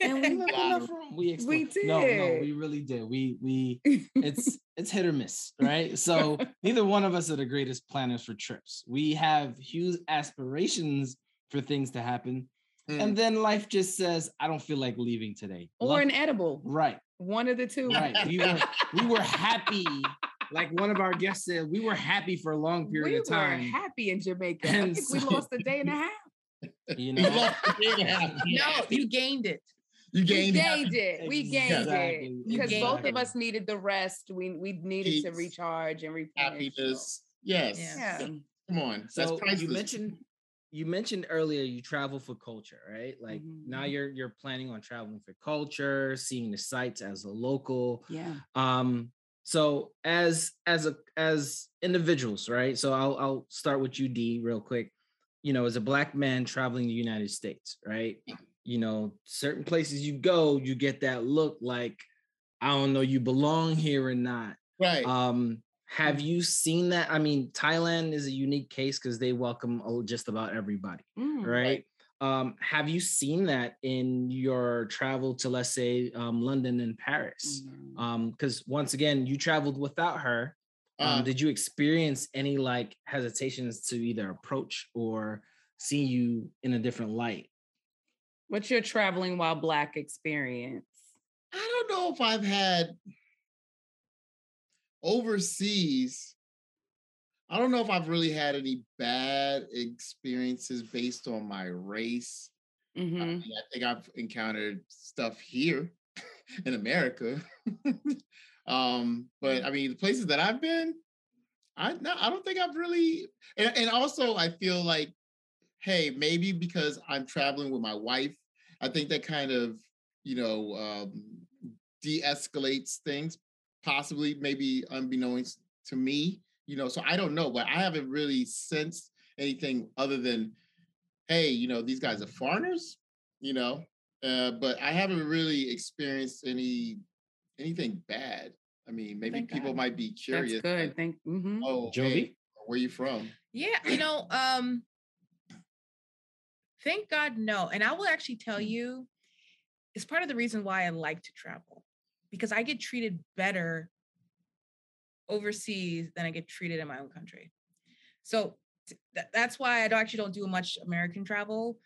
and we left enough room. We, We explored- No, no, did. we really did. We we it's it's hit or miss, right? So neither one of us are the greatest planners for trips. We have huge aspirations for things to happen, Hmm. and then life just says, "I don't feel like leaving today." or Luck- an edible, right, one of the two. right. We were we were happy, like one of our guests said, we were happy for a long period we of time. We were happy in Jamaica. I And think we lost a day and a half. You You know, lost a day and a half. No, you gained it. You We gained it. it. We gained Exactly, it because both of us needed the rest. We we needed to recharge and replenish. so- happiness. Yes. Yeah. Come on. That's so priceless. you mentioned you mentioned earlier you travel for culture right like now Mhm. you're you're planning on traveling for culture seeing the sites as a local Yeah. um so as as a as individuals right so i'll i'll start with you d real quick you know, as a black man traveling the United States, right? You know, certain places you go, you get that look like, I don't know, you belong here or not. Right. Um, have you seen that? I mean, Thailand is a unique case because they welcome oh, just about everybody, Mm, right? Um, have you seen that in your travel to, let's say, um, London and Paris? Mhm. Um, because once again, you traveled without her. Um, Uh, did you experience any like hesitations to either approach or see you in a different light? What's your traveling while black experience? I don't know if I've had overseas. I don't know if I've really had any bad experiences based on my race. I, Mhm. mean, I think I've encountered stuff here in America. um, but I mean, the places that I've been, I no, I don't think I've really and, and also I feel like, hey, maybe because I'm traveling with my wife, I think that kind of, you know, um de-escalates things, possibly maybe unbeknownst to me, you know. So I don't know, but I haven't really sensed anything other than hey, you know, these guys are foreigners, you know, uh, but I haven't really experienced any anything bad. I mean, maybe Thank people God. might be curious. That's good. like, Thank. mhm. oh, Jovi? hey, where you from? Yeah, you know, um, thank God, no. And I will actually tell you, it's part of the reason why I like to travel because I get treated better overseas than I get treated in my own country. So t- tha- that's why I don't actually don't do much American travel.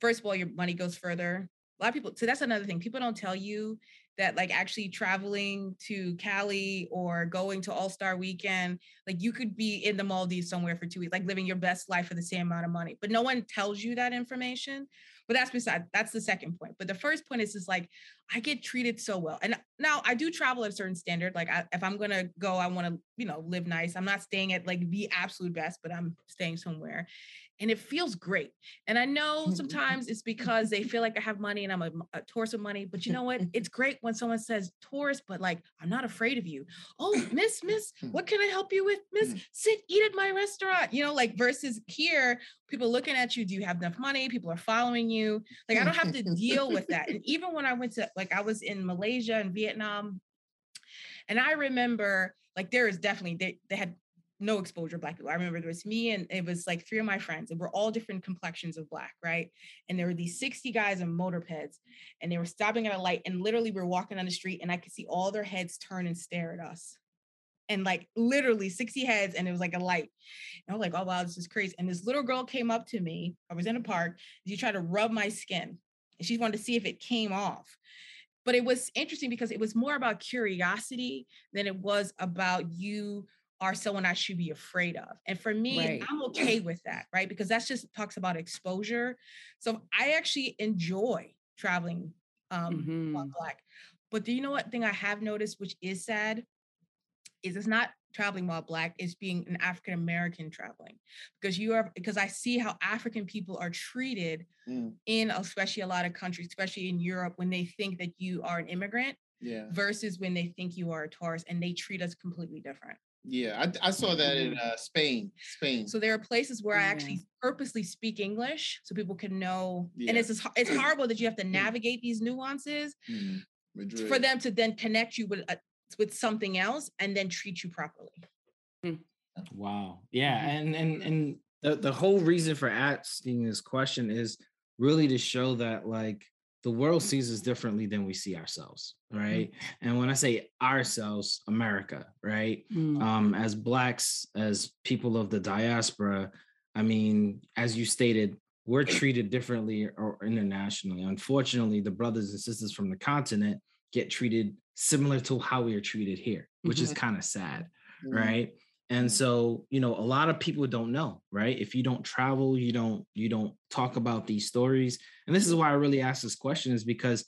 First of all, your money goes further. A lot of people, so that's another thing. People don't tell you that like actually traveling to Cali or going to All Star Weekend, like you could be in the Maldives somewhere for two weeks, like living your best life for the same amount of money. But no one tells you that information. But that's beside that's the second point. But the first point is is like I get treated so well. And now I do travel at a certain standard. Like I, if I'm gonna go, I want to, you know, live nice. I'm not staying at like the absolute best, but I'm staying somewhere. And it feels great. And I know mm-hmm. sometimes it's because they feel like I have money and I'm a, a tourist with money. But you know what? It's great when someone says tourist, but like I'm not afraid of you. Oh, miss, miss, hmm. what can I help you with? Miss, hmm. sit, eat at my restaurant. You know, like versus here, people looking at you. Do you have enough money? People are following you. Like I don't have to deal with that. And even when I went to like I was in Malaysia and Vietnam, and I remember like there is definitely they they had no exposure black people. I remember there was me and it was like three of my friends, and we're all different complexions of black, right? And there were these 60 guys on motorpeds, and they were stopping at a light, and literally we were walking on the street, and I could see all their heads turn and stare at us. And like literally 60 heads, and it was like a light. And I was like, oh wow, this is crazy. And this little girl came up to me. I was in a park. She tried to rub my skin. And she wanted to see if it came off. But it was interesting because it was more about curiosity than it was about you are someone I should be afraid of. And for me, Right. I'm okay with that, right? Because that's just talks about exposure. So I actually enjoy traveling um while Mhm. black. But do you know what thing I have noticed, which is sad, is it's not traveling while black, it's being an African American traveling. Because you are because I see how African people are treated Mm, in especially a lot of countries, especially in Europe, when they think that you are an immigrant yeah, versus when they think you are a tourist and they treat us completely different. Yeah. I, I saw that in uh, Spain. Spain. So there are places where I actually purposely speak English so people can know. Yeah. And it's just, it's horrible that you have to navigate these nuances Mm, Madrid. for them to then connect you with a, with something else and then treat you properly. Wow. Yeah, Mhm. and and and the the whole reason for asking this question is really to show that like the world sees us differently than we see ourselves, right? And when I say ourselves, America, right? Mm. Um, as blacks, as people of the diaspora, I mean, as you stated, we're treated differently or internationally. Unfortunately, the brothers and sisters from the continent get treated similar to how we are treated here, which is kind of sad Mm, right and Mhm. so you know a lot of people don't know right if you don't travel you don't you don't talk about these stories and this is why i really ask this question is because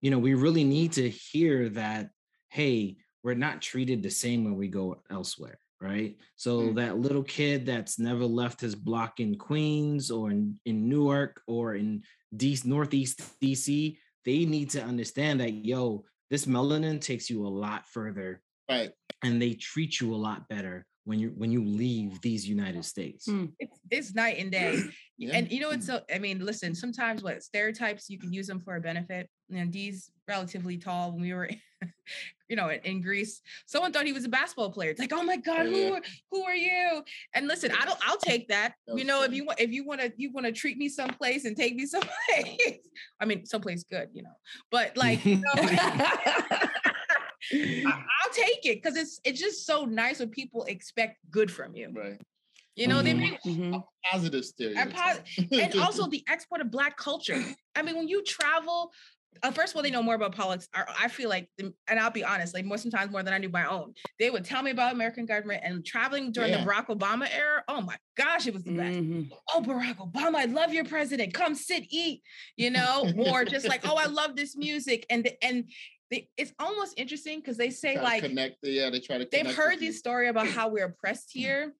you know we really need to hear that hey we're not treated the same when we go elsewhere right so Mm. that little kid that's never left his block in queens or in, in newark or in D- northeast dc they need to understand that yo this melanin takes you a lot further Right. and they treat you a lot better when you when you leave these United States. Hmm. It's, it's night and day. Yeah. And you know, it's so, I mean, listen, sometimes what stereotypes, you can use them for a benefit. And Dee's relatively tall. When we were, you know, in, in Greece, someone thought he was a basketball player. It's like, oh my God, who, Yeah. are, who are you? And listen, I don't, I'll take that. That you was know, if you want, if you want to, you want to treat me someplace and take me someplace. I mean, someplace good, you know, but like, you know, I, I'll take it because it's it's just so nice when people expect good from you. Right. You know, they Mhm. make Mhm. Positive stereotype. and also the export of black culture. I mean, when you travel, uh, first of all, they know more about politics. I, I feel like, and I'll be honest, like more sometimes more than I do my own. They would tell me about American government and traveling during Yeah. the Barack Obama era. Oh my gosh, it was the best. Mhm. Oh, Barack Obama, I love your president. Come sit, eat. You know, or just like, oh, I love this music, and the, and they, it's almost interesting because they say like connect. Yeah, they try to. they've heard this story about how we're oppressed mm-hmm. here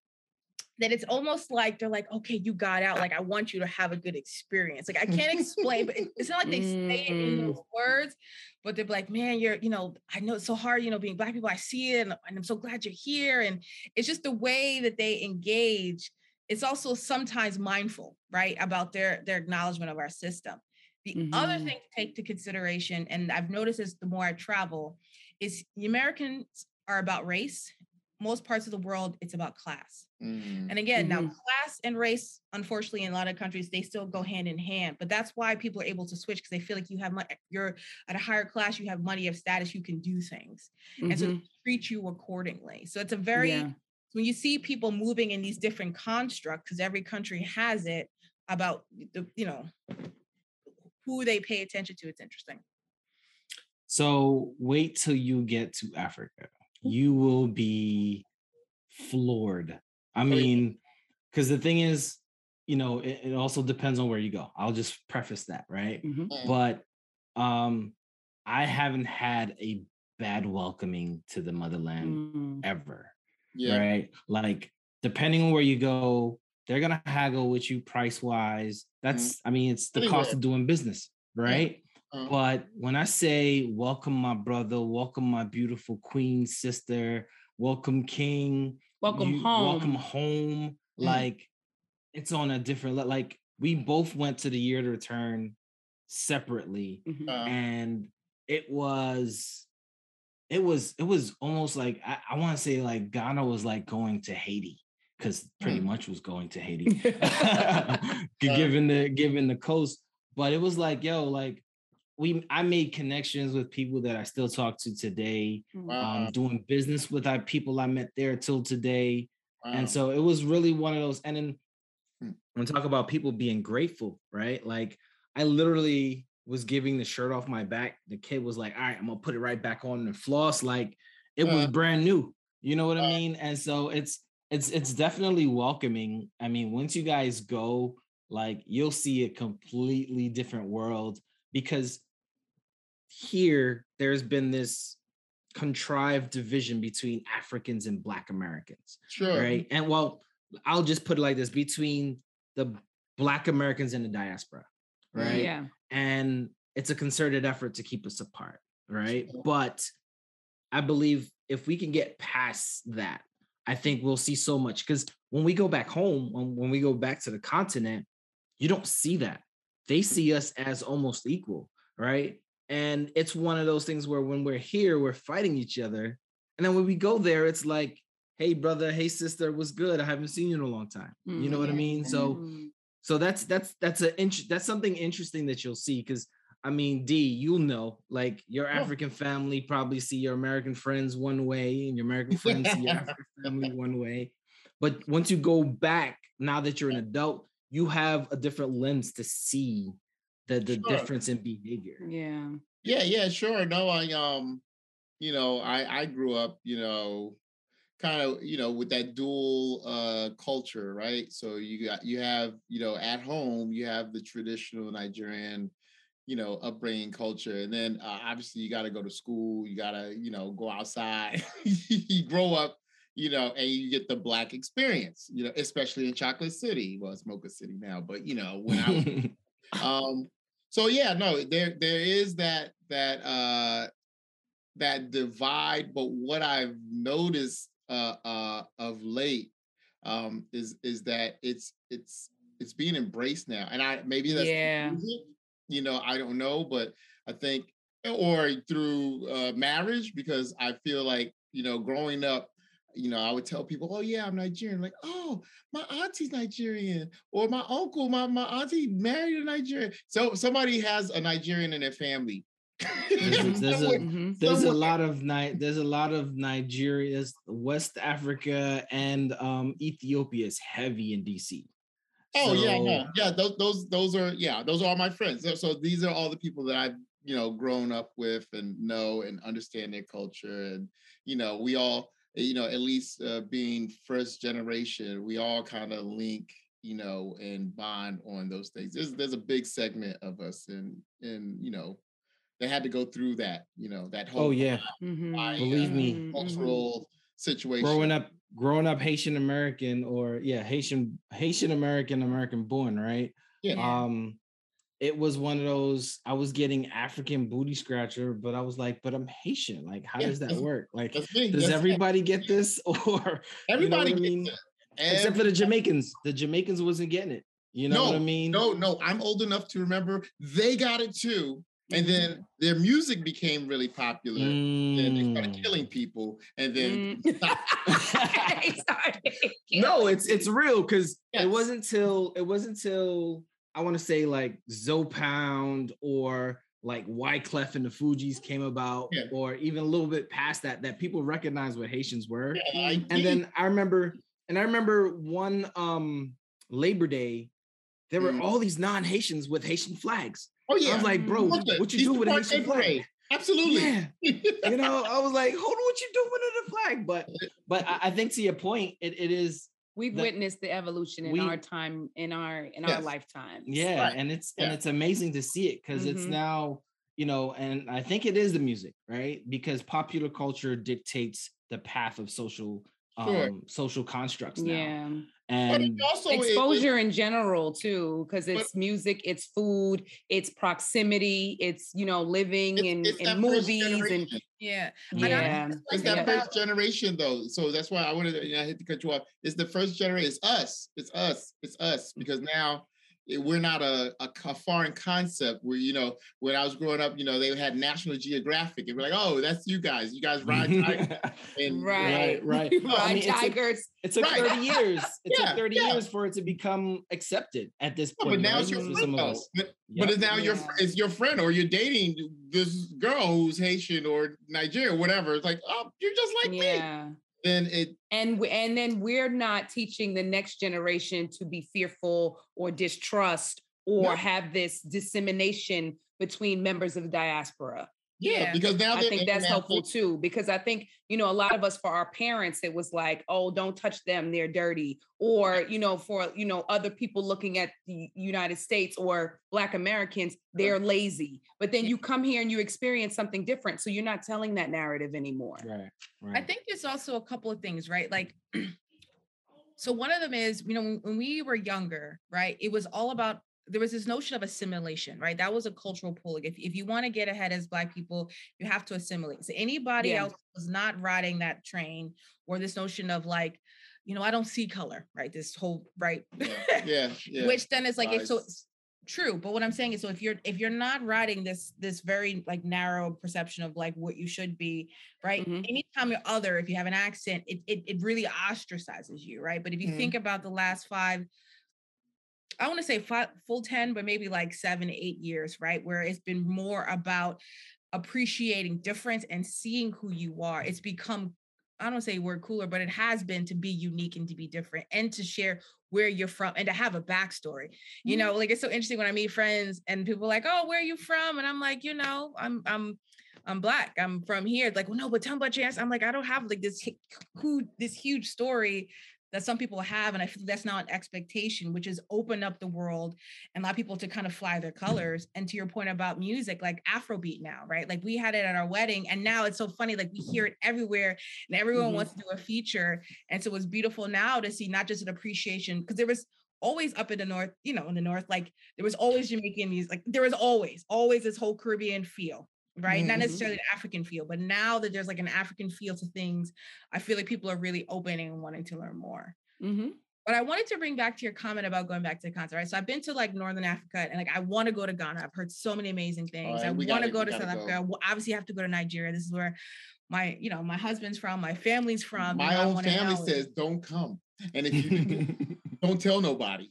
that it's almost like they're like okay you got out like i want you to have a good experience like i can't explain but it- it's not like they say it in mm. those words but they're like man you're you know i know it's so hard you know being black people i see it and, and i'm so glad you're here and it's just the way that they engage it's also sometimes mindful right about their their acknowledgement of our system the other Mhm. thing to take to consideration and i've noticed this the more i travel is the americans are about race most parts of the world it's about class Mhm. and again now Mhm. class and race unfortunately in a lot of countries they still go hand in hand but that's why people are able to switch because they feel like you have money you're at a higher class you have money you have status you can do things and so Mhm. they treat you accordingly so it's a very Yeah. when you see people moving in these different constructs because every country has it about the you know who they pay attention to it's interesting So wait till you get to Africa. You will be floored. I mean, because the thing is, you know, it, it also depends on where you go. I'll just preface that, right? Mhm. Mm. But um, I haven't had a bad welcoming to the motherland Mm. ever. Yeah. right? Like depending on where you go, they're gonna haggle with you price wise. That's I mean, it's the cost of doing business, right? Uh, But when I say welcome my brother, welcome my beautiful queen sister, welcome king, Welcome you- home. welcome home, Mm. like it's on a different like we both went to the year to return separately Mhm. uh, and it was it was it was almost like i, I want to say like ghana was like going to haiti because pretty Hmm. much was going to haiti given the given the coast but it was like yo like we i made connections with people that i still talk to today wow, um doing business with our people i met there till today wow. and so it was really one of those. And then Hmm. when talk about people being grateful, right? Like I literally was giving the shirt off my back. The kid was like, all right, I'm gonna put it right back on and floss. Like it was Uh, brand new. You know what I uh, mean? And so it's it's it's definitely welcoming. I mean, once you guys go, like you'll see a completely different world because here there's been this contrived division between Africans and Black Americans sure. right? And well, I'll just put it like this: between the Black Americans and the diaspora, mm-hmm. right? Yeah. And it's a concerted effort to keep us apart, right? Sure. But I believe if we can get past that, I think we'll see so much. Because when we go back home, when, when we go back to the continent, you don't see that. They see us as almost equal, right? And it's one of those things where when we're here, we're fighting each other. And then when we go there, it's like, hey, brother, hey, sister, what's good? I haven't seen you in a long time. You know what I mean? So Mm. so that's that's that's a int- that's something interesting that you'll see because I mean, D, you'll know, like your Yeah. African family probably see your American friends one way, and your American friends see your African family one way. But once you go back, now that you're an adult, you have a different lens to see the the Sure. difference in behavior. Yeah. Yeah, yeah, sure. No, I um, you know, I I grew up, you know, kind of, you know, with that dual uh culture, right? So you got you have, you know, at home you have the traditional Nigerian, you know, upbringing culture, and then uh, obviously you got to go to school, you got to, you know, go outside, you grow up, you know, and you get the black experience, you know, especially in Chocolate City. Well, it's Mocha City now, but you know, when I was um so yeah no there there is that that uh that divide but what i've noticed uh uh of late um, is is that it's it's it's being embraced now, and I maybe that's Yeah. music, you know I don't know, but I think or through uh, marriage because I feel like you know growing up. You know, I would tell people, "Oh yeah, I'm Nigerian." Like, "Oh, my auntie's Nigerian," or "My uncle, my my auntie married a Nigerian." So somebody has a Nigerian in their family. There's- there's a-. There's a lot of Ni- there's a lot of Nigeria's West Africa and um Ethiopia is heavy in DC. Oh yeah, So- no, yeah. Those those those are yeah. Those are all my friends. So, so these are all the people that I've you know grown up with and know and understand their culture and you know we all you know at least uh, being first generation we all kind of link you know and bond on those things. There's there's a big segment of us and and you know they had to go through that you know that whole Oh yeah, Mhm. I, Believe uh, me. Mhm, mhm. cultural situation. growing up growing up Haitian American or yeah Haitian Haitian American American born right. yeah. Um, it was one of those. I was getting African booty scratcher, but I was like, but I'm Haitian. Like, how Yeah, does that work? Like, does that's everybody get this or everybody what I mean? except for the Jamaicans? The Jamaicans wasn't getting it. You know what I mean? No, no, I'm old enough to remember they got it too. And Mm-hmm. then their music became really popular. And they started Mm. killing people. And then Mm. stopped. They started no, it's it's real because Yes. it wasn't till it wasn't till I want to say like Zoe Pound or like Wyclef and the Fugees came about, Yeah. or even a little bit past that, that people recognized what Haitians were. Yeah, And then I remember, and I remember one um Labor Day, there were Mm. all these non-Haitians with Haitian flags. Oh I yeah, was like, bro, Look what you Easter doing with a Park Haitian flag? Parade. Absolutely. Yeah, you know, I was like, hold on, what you doing with the flag? But but I, I think to your point, it, it is We've The- witnessed the evolution in we- our time, in our in our lifetime. yeah Right. and it's and it's amazing to see it because it's Mhm. now you know and i think it is the music right because popular culture dictates the path of social Sure. um social constructs now Yeah. But it and also it- it- Exposure in general too, because it's music, it's food, it's proximity, it's you know living it's- in, it's in movies and generation. Yeah. And I- yeah. It's Yeah. that first generation though. So that's why I wanted to, you know, I hate to cut you off. It's the first generation. It's us. It's us. It's us. Because now it- Eh, we're not a, a, co- foreign concept where, you know, when I was growing up, you know, they had National Geographic and we're like, oh, that's you guys. You guys ride tigers and Right. right right I Ride mean, it took- tigers. it took Right. 30 years it Yeah, took 30 yeah. years for it to become accepted at this No, point but now right, it's your friend some of though. us But, Yep. but it's now your it's your friend or you're dating this girl who's Haitian or Nigerian, whatever. It's like, oh, you're just like me. Then it And and then we're not teaching the next generation to be fearful or distrust or No. have this dissemination between members of the diaspora. Yeah, Yeah. because now I think that's helpful international. too, because I think, you know, a lot of us for our parents, it was like, oh, don't touch them, they're dirty. Or, you know, for, you know, other people looking at the United States or Black Americans, uh-huh. they're lazy. But then you come here and you experience something different. So you're not telling that narrative anymore. right right I think there's also a couple of things, right? Like, so one of them is, you know, when, when we were younger, right? It was all about there was this notion of assimilation, right? That was a cultural pull. Like if, if you want to get ahead as black people, you have to assimilate. So anybody Yeah. else was not riding that train or this notion of like, you know, I don't see color, right? This whole right. Yeah, yeah, yeah. Which then is like if so it's true. But what I'm saying is so if you're if you're not riding this this very like narrow perception of like what you should be, right? Mhm. Anytime you're other, if you have an accent, it it, it really ostracizes you, right? But if you Mhm. think about the last five, I want to say five, full 10, but maybe like seven, eight years, right? Where it's been more about appreciating difference and seeing who you are. It's become I don't say word cooler, but it has been to be unique and to be different and to share where you're from and to have a backstory. You mm-hmm. know, like it's so interesting when I meet friends and people are like, "Oh, where are you from?" And I'm like, "You know, I'm I'm I'm black. I'm from here." Like, well, no, but tell me about your ass. I'm like, I don't have like this hu- this huge story that some people have, and I feel that's not an expectation, which is open up the world and allow people to kind of fly their colors. And to your point about music, like Afrobeat now, right? Like we had it at our wedding, and now it's so funny. Like we hear it everywhere, and everyone Mhm. wants to do a feature. And so it's beautiful now to see not just an appreciation because there was always up in the north, you know, in the north, like there was always Jamaican music. Like there was always, always this whole Caribbean feel. Right? Not Mhm. necessarily an African feel, but now that there's like an African feel to things, I feel like people are really open and wanting to learn more. Mm-hmm. But I wanted to bring back to your comment about going back to the concert, right? So I've been to like Northern Africa and like I want to go to Ghana. I've heard so many amazing things. right, I want to go to South gotta Africa. go. I w- obviously have to go to Nigeria. This is where my, you know, my husband's from, my family's from. My own family know. says don't come, and if you do, don't tell nobody.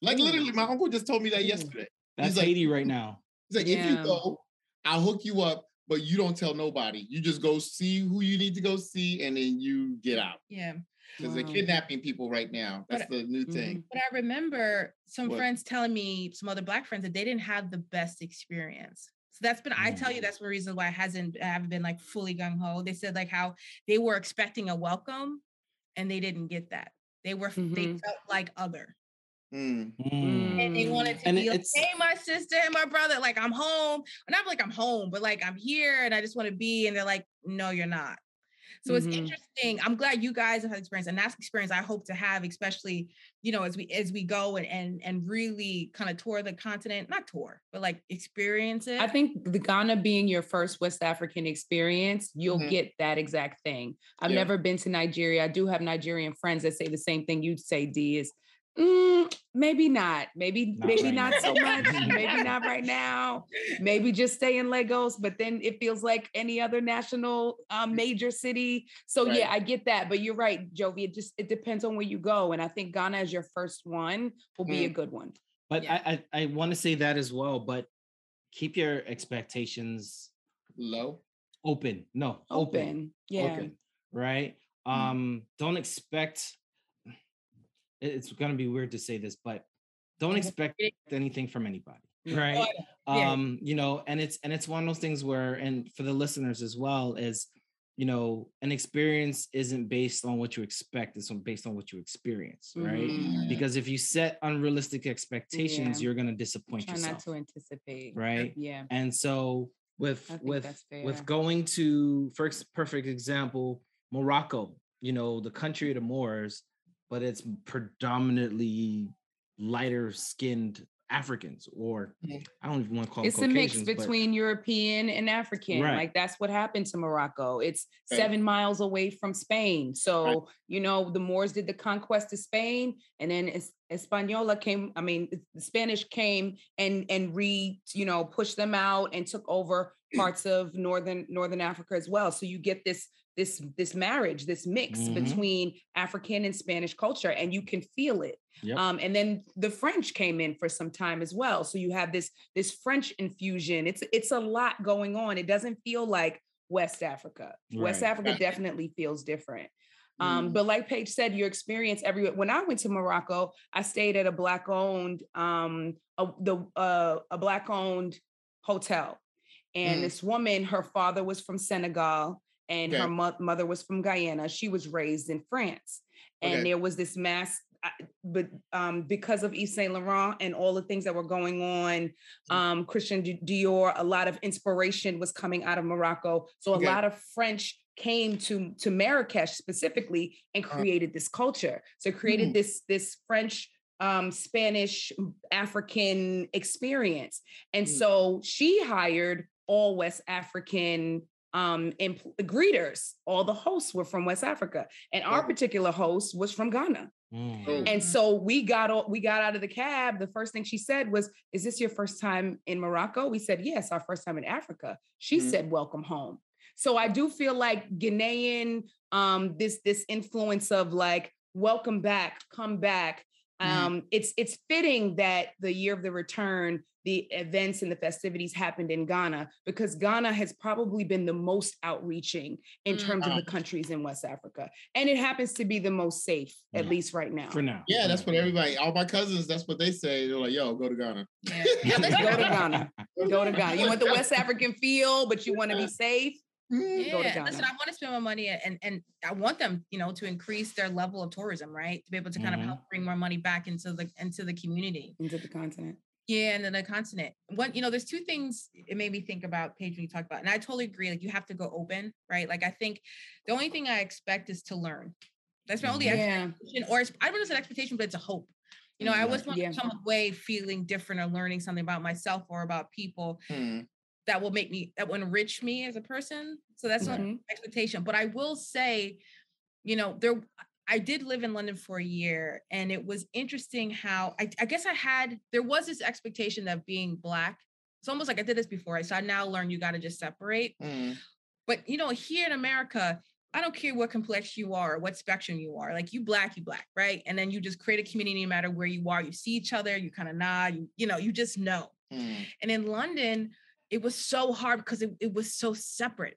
Like literally, my uncle just told me that Mm. yesterday. That's like- Haiti right now. He's like, if you go, I'll hook you up, but you don't tell nobody. You just go see who you need to go see, and then you get out. Yeah. Because Wow. they're kidnapping people right now. That's the new thing. But I remember some What? friends telling me, some other black friends, that they didn't have the best experience. So that's been, I tell you, Mm. that's one reason why it hasn't, I haven't been like fully gung ho. They said like how they were expecting a welcome and they didn't get that. They were, they Mhm. felt like other. Mm. Mm. And they wanted to And be like, hey, my sister and my brother, like I'm home. I'm not like I'm home, but like I'm here and I just want to be. And they're like, no, you're not. So it's Mhm. interesting. I'm glad you guys have had experience, and that's experience I hope to have, especially you know as we as we go and and and really kind of tour the continent, not tour, but like experience it. I think the Ghana being your first West African experience, you'll Mhm. get that exact thing. I've Yeah. never been to Nigeria. I do have Nigerian friends that say the same thing you say, D is "Mm, maybe not. Maybe, Not maybe right not now." so much. maybe not right now. Maybe just stay in Lagos, but then it feels like any other national um, major city. So Right. yeah, I get that. But you're right, Jovi. It just it depends on where you go. And I think Ghana as your first one will be a good one. But Yeah. I I, I want to say that as well. But keep your expectations Low. open. No, Open. open. Yeah. Open. Right. Mm. Um. Don't expect. It- It's gonna be weird to say this, but don't Mhm. expect anything from anybody. Mm. Right. Yeah. um you know and it's and it's one of those things where and for the listeners as well is you know an experience isn't based on what you expect it's based on what you experience right Mhm. because if you set unrealistic expectations Yeah. you're going to disappoint Try not to anticipate. right Yeah. and so with with with going to first perfect example morocco you know the country of the moors but it's predominantly lighter skinned africans or i don't even want to call it. It's a mix Caucasians, but- between European and African. Right. Like that's what happened to Morocco. It's Right. seven miles away from Spain. So, you know, the Moors did the conquest of Spain and then Es- Española came, I mean, the Spanish came and and re, you know, pushed them out and took over parts of northern northern Africa as well. So you get this this this marriage, this mix Mhm. between African and Spanish culture and you can feel it. Yep. Um, and then the French came in for some time as well. So you have this this French infusion. It's it's a lot going on. It doesn't feel like West Africa. West Africa Right. definitely feels different. Um, Mm. but like Paige said, your experience everywhere. When I went to Morocco, I stayed at a black owned um a, the uh, a black owned hotel, and Mm. this woman, her father was from Senegal, and her mo- mother was from Guyana. She was raised in France, and Okay. there was this mass. But um, because of Yves Saint Laurent and all the things that were going on, Mm. um, Christian Di- Dior, a lot of inspiration was coming out of Morocco. So a Okay. lot of French came to to Marrakesh specifically and Uh. created this culture. So created Mm. this this French, um, Spanish, African experience. And Mm. so she hired all West African um empl- greeters. All the hosts were from West Africa, and our particular host was from Ghana. Mm. Oh. And so we got o- we got out of the cab. The first thing she said was, "Is this your first time in Morocco?" We said, "Yes, our first time in Africa." She Mhm. said, "Welcome home." So I do feel like Ghanaian, um, this this influence of like, "Welcome back, come back." Mhm. Um, it's it's fitting that the year of the return, the events and the festivities happened in Ghana because Ghana has probably been the most outreaching in Mm. terms of Ah. the countries in West Africa, and it happens to be the most safe, at least right now. for now. Yeah, that's what everybody, all my cousins, that's what they say. They're like, yo, go to Ghana. Yeah. Go to Ghana. Go to Ghana. You want the West African feel, but you want to be safe. Mm. Go to Yeah, listen, I want to spend my money and and I want them, you know, to increase their level of tourism, right? To be able to kind Mhm. of help bring more money back into the into the community. Into the continent. Yeah, and then the continent. One, you know, there's two things it made me think about, Paige, when you talk about, and I totally agree. Like you have to go open, right? Like I think the only thing I expect is to learn. That's my only Yeah. expectation, or it's, I don't say expectation, but it's a hope. You know, I always want Yeah. to come away feeling different or learning something about myself or about people. Mm. that will make me that will enrich me as a person. So that's Mhm. expectation. But I will say, you know, there I did live in London for a year, and it was interesting how I, I guess I had there was this expectation of being black. It's almost like I did this before. So I now learned you got to just separate. Mm, But you know, here in America, I don't care what complexion you are, or what spectrum you are. Like you black, you black, right? And then you just create a community no matter where you are. You see each other, you kind of nod, you, you know, you just know. mm. And in London, it was so hard because it, it was so separate.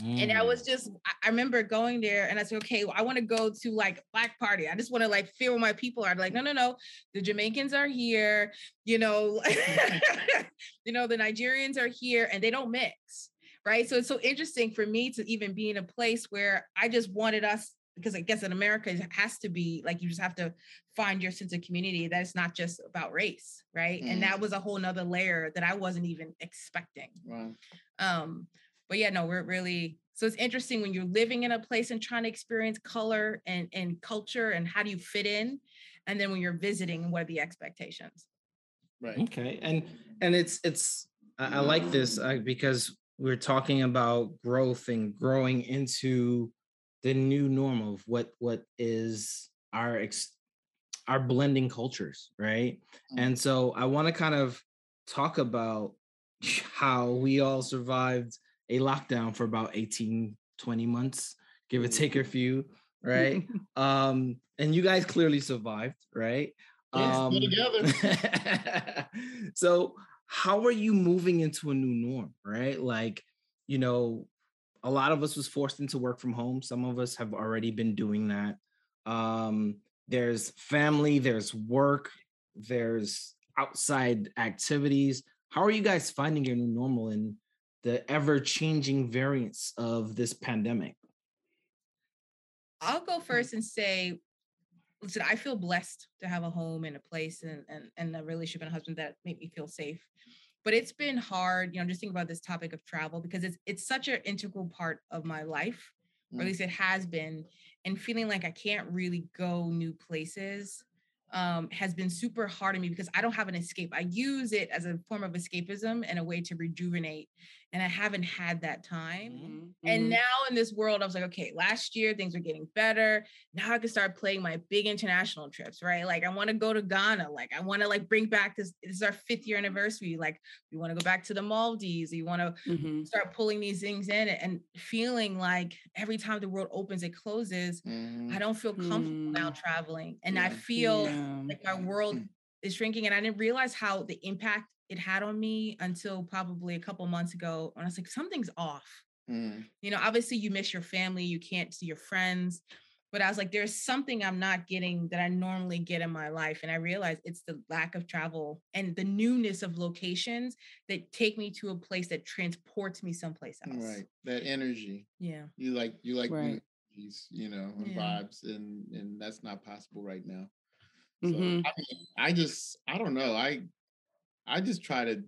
And I Mm. was just, I- remember going there and I said, okay, well, I want to go to like black party. I just want to like feel where my people are. Like, no, no, no. The Jamaicans are here, you know, you know, the Nigerians are here and they don't mix. Right. So it's so interesting for me to even be in a place where I just wanted us, because I guess in America it has to be like you just have to find your sense of community that it's not just about race. Right. Mm. And that was a whole nother layer that I wasn't even expecting. Wow. Um, but yeah, no, we're really so it's interesting when you're living in a place and trying to experience color and, and culture and how do you fit in, and then when you're visiting, what are the expectations? Right. Okay, and and it's it's I, I like this uh, because we're talking about growth and growing into the new normal of what what is our ex, our blending cultures, right? Mm. And so I want to kind of talk about how we all survived a lockdown for about 18 20 months give or take a few right? Um and you guys clearly survived right? Still together. so how are you moving into a new norm right? Like you know a lot of us was forced into work from home. Some of us have already been doing that. Um there's family there's work there's outside activities. How are you guys finding your new normal in the ever changing variants of this pandemic I'll go first and say, listen, I feel blessed to have a home and a place and and, and a relationship and a husband that make me feel safe. But it's been hard, you know, just think about this topic of travel because it's it's such an integral part of my life, or at Mm. least it has been. And feeling like I can't really go new places um, has been super hard on me because I don't have an escape. I use it as a form of escapism and a way to rejuvenate. And I haven't had that time. Mhm, And mhm. now in this world, I was like, okay, last year things were getting better. Now I can start playing my big international trips, right? Like I want to go to Ghana. Like I want to like bring back this. This is our fifth year anniversary. Like we want to go back to the Maldives. You want to Mhm. start pulling these things in and feeling like every time the world opens, it closes. Mhm. I don't feel comfortable now Mm. traveling, and I feel Yeah. like my world is shrinking and i didn't realize how the impact it had on me until probably a couple months ago when i was like something's off Mm. you know obviously you miss your family you can't see your friends but i was like there's something i'm not getting that i normally get in my life and i realized it's the lack of travel and the newness of locations that take me to a place that transports me someplace else Right. That energy. yeah You like you like new Right. energies, you know, and Yeah. vibes, and and that's not possible right now. So Mhm. I mean, I just I don't know. I I just try to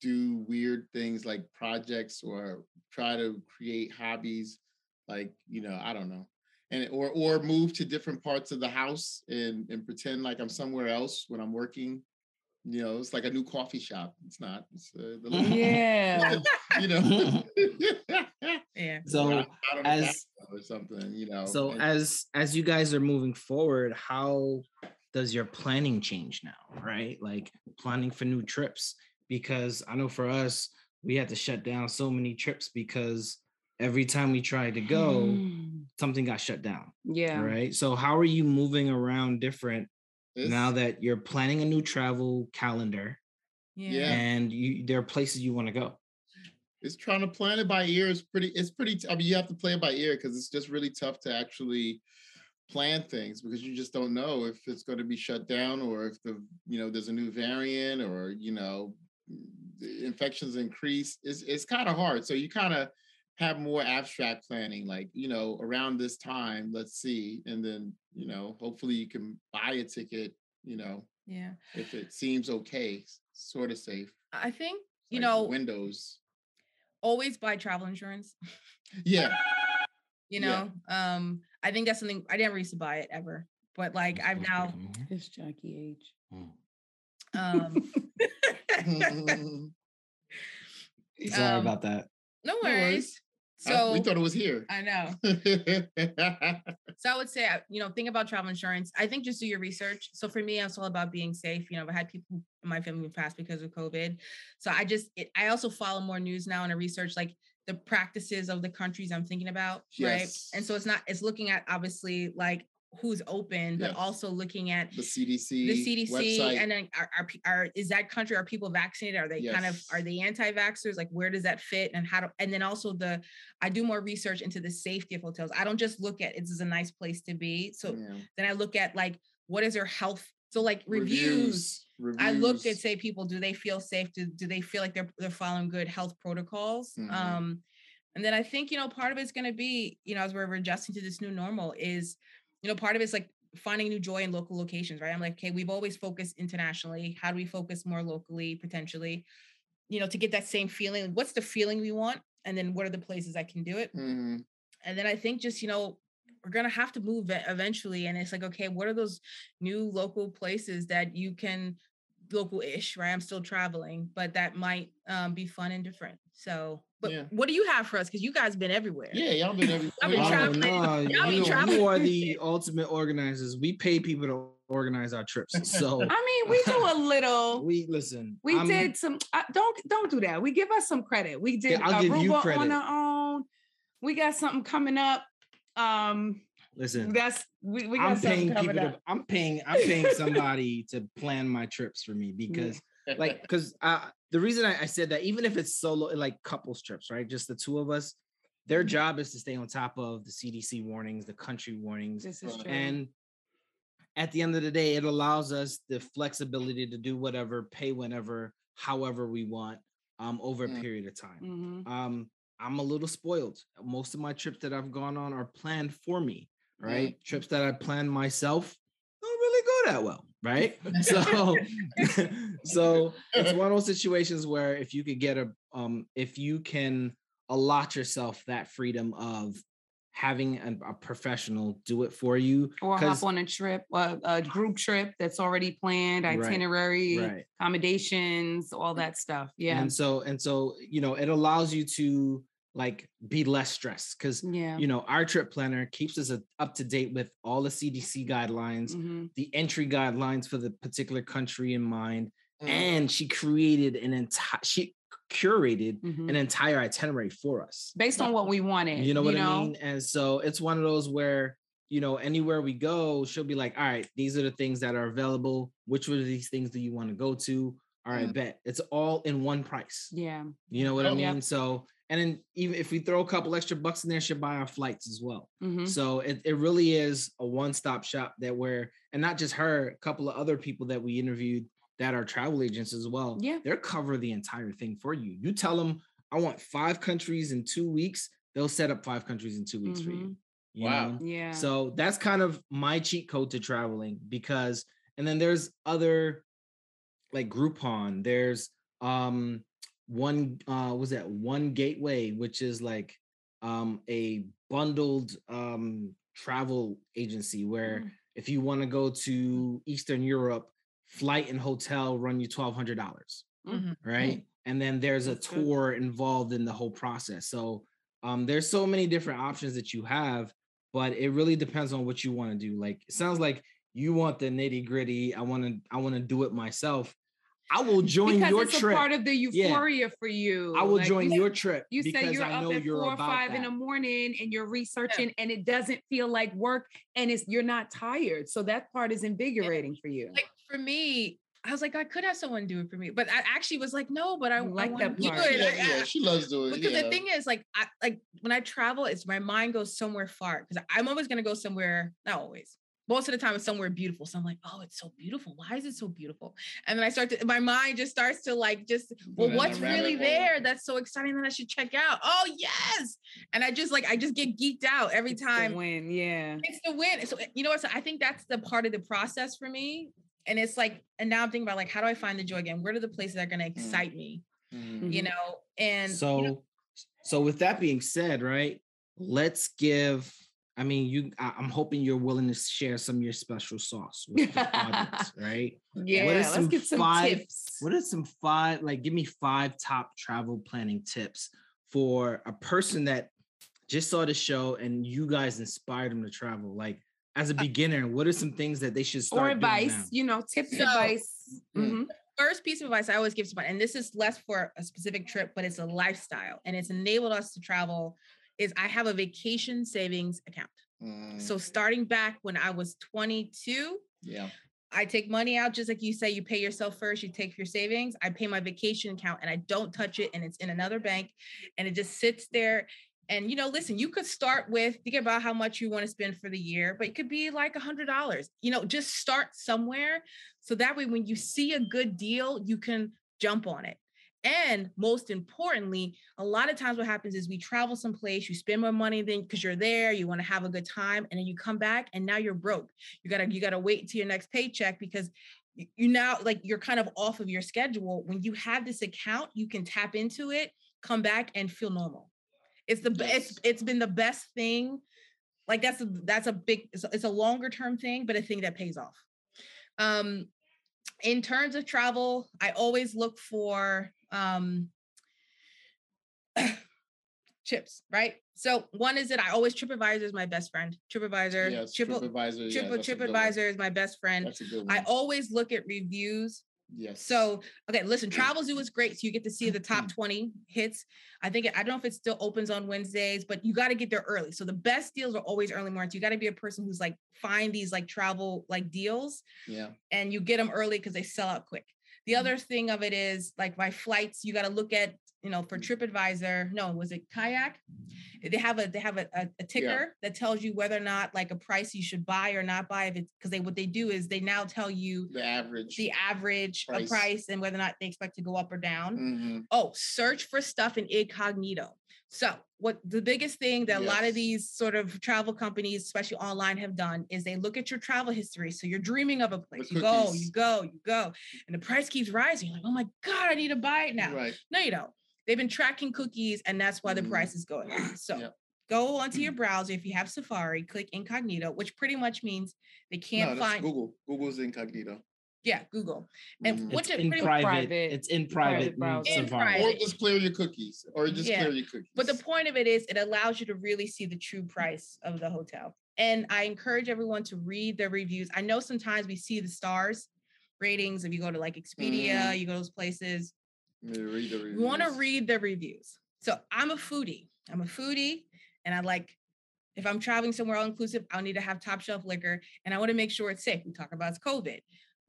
do weird things like projects or try to create hobbies like, you know, I don't know. And or or move to different parts of the house and and pretend like I'm somewhere else when I'm working. You know, it's like a new coffee shop. It's not. It's uh, the little, Yeah. you know. yeah so out on the as or something, you know. so and- as as you guys are moving forward how does your planning change now right like planning for new trips because i know for us we had to shut down so many trips because every time we tried to go Mm. something got shut down Yeah. right so how are you moving around different now that you're planning a new travel calendar yeah, Yeah. and you there are places you want to go it's trying to plan it by ear is pretty it's pretty t- i mean you have to play it by ear because it's just really tough to actually plan things because you just don't know if it's going to be shut down or if the you know there's a new variant or you know the infections increase. It's, it's kind of hard. So you kind of have more abstract planning like you know around this time let's see and then you know hopefully you can buy a ticket you know yeah. if it seems okay sort of safe. I think you like know windows. always buy travel insurance. Yeah. You Yeah. know um i think that's something i never used to buy it ever but like i've now It's Jackie H. um Sorry Um, about that. No No worries. worries. I- So we thought it was here. I know. So I would say, uh, you know, think about travel insurance. I think just do your research. So for me, it's all about being safe. You know, I had people in my family pass because of COVID. So I just, it, I also follow more news now and I research like the practices of the countries I'm thinking about, right? And so it's not, it's looking at obviously like who's open, but Yes. also looking at the CDC, the CDC website. and then are, are, are is that country are people vaccinated? Are they kind of are they anti-vaxxers? Like where does that fit? And how do and then also the I do more research into the safety of hotels. I don't just look at this is a nice place to be. So Yeah. then I look at like what is their health so like reviews, I look at say people do they feel safe do, do they feel like they're they're following good health protocols Mhm. um and then I think you know part of it's going to be you know as we're adjusting to this new normal is you know part of it's like finding new joy in local locations right I'm like okay we've always focused internationally how do we focus more locally potentially you know to get that same feeling what's the feeling we want and then what are the places I can do it Mhm. and then I think just, you know, we're going to have to move eventually. And it's like, okay, what are those new local places that you can local ish, right? I'm still traveling, but that might um, be fun and different. So, but Yeah. what do you have for us? Because you guys been everywhere. Yeah, y'all been every. I've been y'all- Oh, traveling. no, Y'all be you, traveling. you are the ultimate organizers. We pay people to organize our trips. So I mean, we do a little. we listen. We I'm- did some. Uh, don't don't do that. We give us some credit. We did I'll give you credit. on our own. We got something coming up. Um, Listen, that's we, we got I'm paying people. To, I'm paying. I'm paying somebody to plan my trips for me because, like, because uh, the reason I, I said that, even if it's solo, like couples trips, right? Just the two of us, their job is to stay on top of the CDC warnings, the country warnings, This is true. and at the end of the day, it allows us the flexibility to do whatever, pay whenever, however we want, um, over a Mm. period of time. Mhm. Um, I'm a little spoiled. Most of my trips that I've gone on are planned for me, right? Trips that I planned myself don't really go that well, right? so, so it's one of those situations where if you could get a, um, if you can allot yourself that freedom of having a, a professional do it for you, or hop on a trip, a, a group trip that's already planned, Right, itinerary, right? accommodations, all that stuff. Yeah. And so, and so, you know, it allows you to like be less stressed because yeah. you know our trip planner keeps us up to date with all the cdc guidelines Mhm. the entry guidelines for the particular country in mind Mhm. and she created an entire she curated Mhm. an entire itinerary for us Based on what we wanted. you know what i mean and so it's one of those where you know anywhere we go she'll be like all right these are the things that are available which one of these things do you want to go to all right Mm. bet it's all in one price Yeah. you know what i Oh. mean Yep. so and then even if we throw a couple extra bucks in there she'll buy our flights as well Mhm. so it, it really is a one-stop shop that where and not just her, a couple of other people that we interviewed that are travel agents as well. Yeah. They're cover the entire thing for you. You tell them I want five countries in two weeks, they'll set up five countries in two weeks for you. you Wow. know? Yeah. So that's kind of my cheat code to traveling because and then there's other like Groupon, there's um one uh was that one gateway, which is like um a bundled um travel agency where Mm. if you want to go to Eastern Europe, flight and hotel run you twelve hundred dollars, Mhm. right? And then there's a tour involved in the whole process. So um, there's so many different options that you have, but it really depends on what you want to do. Like it sounds like you want the nitty gritty. I want to I want to do it myself. I will join because your it's trip. a part of the Yeah. euphoria for you. I will Like, join you your trip You say because you're I up know at you're four or five that. in the morning and you're researching, and it doesn't feel like work, and it's you're not tired. So that part is invigorating for you. Like for me, I was like, I could have someone do it for me, but I actually was like, no, but I, I like want that to do part. it. yeah, I- I- yeah, she loves doing it. because yeah. the thing is like I like when I travel, it's my mind goes somewhere far because I'm always gonna go somewhere, not always. Most of the time it's somewhere beautiful. So I'm like, oh, it's so beautiful. Why is it so beautiful? And then I start to my mind just starts to like just, well, what's really hole. there that's so exciting that I should check out? Oh, yes. And I just like I just get geeked out every It's the time win, yeah. it's the win. So you know what? So I think that's the part of the process for me. And it's like, and now I'm thinking about like, how do I find the joy again? Where are the places that are going to excite me? Mhm. You know, and so you know, so with that being said right let's give I mean, you. I, am hoping you're willing to share some of your special sauce with the audience, right? Yeah, let's get some five, tips. What are some five? Like, give me five top travel planning tips for a person that just saw the show and you guys inspired them to travel. Like, as a uh beginner, what are some things that they should start? Or advice, you know, tips, so, advice. Mm-hmm. First piece of advice I always give someone, and this is less for a specific trip, but it's a lifestyle, and it's enabled us to travel is I have a vacation savings account. Mm. So starting back when I was 22, yeah. I take money out just like you say you pay yourself first, you take your savings, I pay my vacation account and I don't touch it and it's in another bank and it just sits there and you know, listen, you could start with think about how much you want to spend for the year, but it could be like a hundred dollars. You know, just start somewhere so that way when you see a good deal, you can jump on it. And most importantly, a lot of times what happens is we travel someplace, you spend more money than because you're there, you want to have a good time, and then you come back and now you're broke. You gotta you gotta wait until your next paycheck because you now like you're kind of off of your schedule. When you have this account, you can tap into it, come back and feel normal. It's the yes. it's it's been the best thing. Like that's a that's a big it's a, it's a longer term thing, but a thing that pays off. Um, in terms of travel, I always look for um, chips, right? So one is that I always TripAdvisor is my best friend. TripAdvisor, yes, Triple, TripAdvisor, Triple, yeah, TripAdvisor is my best friend. I always look at reviews Yes. So, okay, listen, Travelzoo is great. So you get to see the top 20 hits. I think, I don't know if it still opens on Wednesdays, but you got to get there early. So the best deals are always early mornings. You got to be a person who's like, find these like travel like deals. Yeah. And you get them early because they sell out quick. The mm-hmm. other thing of it is like my flights, you got to look at you know, for TripAdvisor, no, was it Kayak? They have a they have a, a, a ticker yeah. that tells you whether or not like a price you should buy or not buy. If it's because they what they do is they now tell you the average the average price, price and whether or not they expect to go up or down. Mm-hmm. Oh, search for stuff in incognito. So what the biggest thing that yes. a lot of these sort of travel companies, especially online, have done is they look at your travel history. So you're dreaming of a place. You go, you go, you go, and the price keeps rising. You're like, oh my God, I need to buy it now. Right. No, you don't. They've been tracking cookies, and that's why the mm-hmm. price is going up. So yep. go onto your browser. If you have Safari, click incognito, which pretty much means they can't no, find Google. Google's incognito. Yeah, Google. And mm-hmm. it's in private, private, It's in private. private in private. Or just clear your cookies. Or just yeah. clear your cookies. But the point of it is it allows you to really see the true price of the hotel. And I encourage everyone to read the reviews. I know sometimes we see the stars ratings if you go to like Expedia, mm. you go to those places. You want to read the reviews. So I'm a foodie. I'm a foodie, and I like if I'm traveling somewhere all inclusive, I'll need to have top shelf liquor, and I want to make sure it's safe. We talk about it's COVID.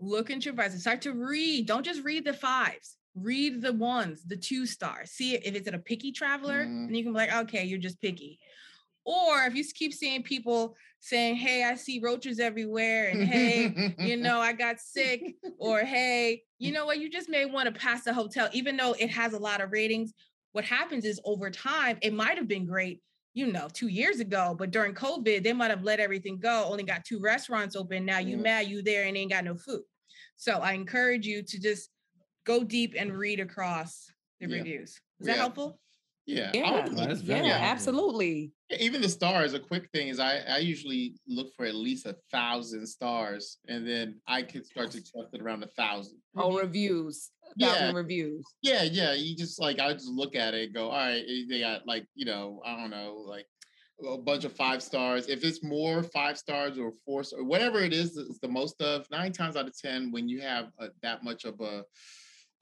Look into your prices. Start to read. Don't just read the fives. Read the ones, the two stars. See if it's a picky traveler, mm. and you can be like, okay, you're just picky. Or if you keep seeing people saying, Hey, I see roaches everywhere, and hey, you know, I got sick, or hey, you know what, you just may want to pass the hotel, even though it has a lot of ratings. What happens is over time, it might have been great, you know, two years ago, but during COVID, they might have let everything go, only got two restaurants open. Now you mad, you there and ain't got no food. So I encourage you to just go deep and read across the yeah. reviews. Is yeah. that helpful? Yeah. Yeah. yeah, absolutely. Even the stars, a quick thing is I, I usually look for at least a thousand stars and then I can start to trust it around a thousand. Oh, reviews. thousand yeah. reviews. Yeah, yeah. You just like I just look at it and go, all right, eh, they got like, you know, I don't know, like a bunch of five stars. If it's more five stars or four or whatever it is, it's the most of nine times out of ten when you have a, that much of a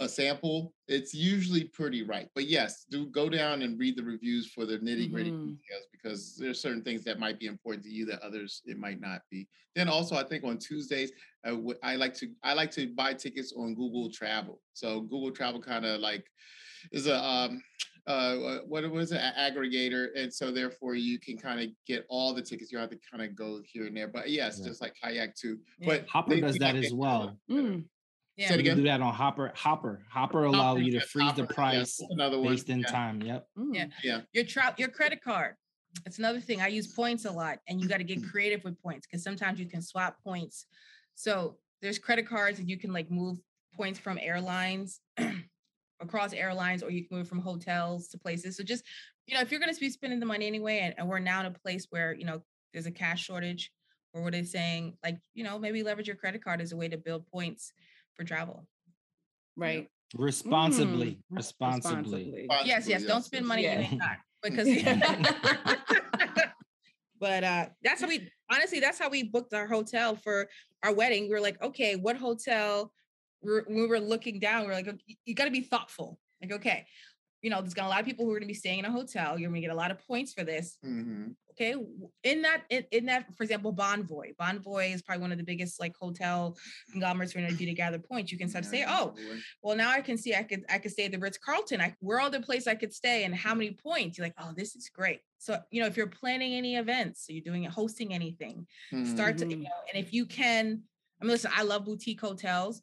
a sample, it's usually pretty right. But yes, do go down and read the reviews for the nitty gritty mm-hmm. details because there's certain things that might be important to you that others it might not be. Then also, I think on Tuesdays, uh, I like to I like to buy tickets on Google Travel. So Google Travel kind of like is a um, uh, what was an aggregator, and so therefore you can kind of get all the tickets. You have to kind of go here and there, but yes, yeah. just like kayak too. Yeah. But Hopper does that as well. Mm. Yeah. You can do that on Hopper. Hopper. Hopper allow you to freeze Hopper. the price another one. based in yeah. time. Yep. Mm. Yeah. Yeah. Your tra- your credit card. It's another thing. I use points a lot, and you got to get creative with points because sometimes you can swap points. So there's credit cards and you can like move points from airlines across airlines, or you can move from hotels to places. So just you know, if you're going to be spending the money anyway, and, and we're now in a place where you know there's a cash shortage, or were they saying like, you know, maybe leverage your credit card as a way to build points for travel? Right. Responsibly. Mm, Responsibly. Yes, yes. Don't spend money you Yeah. ain't got because. but uh that's how we honestly that's how we booked our hotel for our wedding. We were like, okay, what hotel? We're, we were looking down. We are like, "Okay, you got to be thoughtful. Like, okay, you know, there's got a lot of people who are going to be staying in a hotel. You're going to get a lot of points for this. Mhm. Okay, in that in, in that, for example, Bonvoy. Bonvoy is probably one of the biggest like hotel conglomerates for you to do to gather points. You can start to say, oh, well now i can see i could i could stay at the ritz-carlton I, where are the place i could stay and how many points you're like oh this is great so you know if you're planning any events so you're doing it hosting anything start to you Mhm. know and if you can i mean listen i love boutique hotels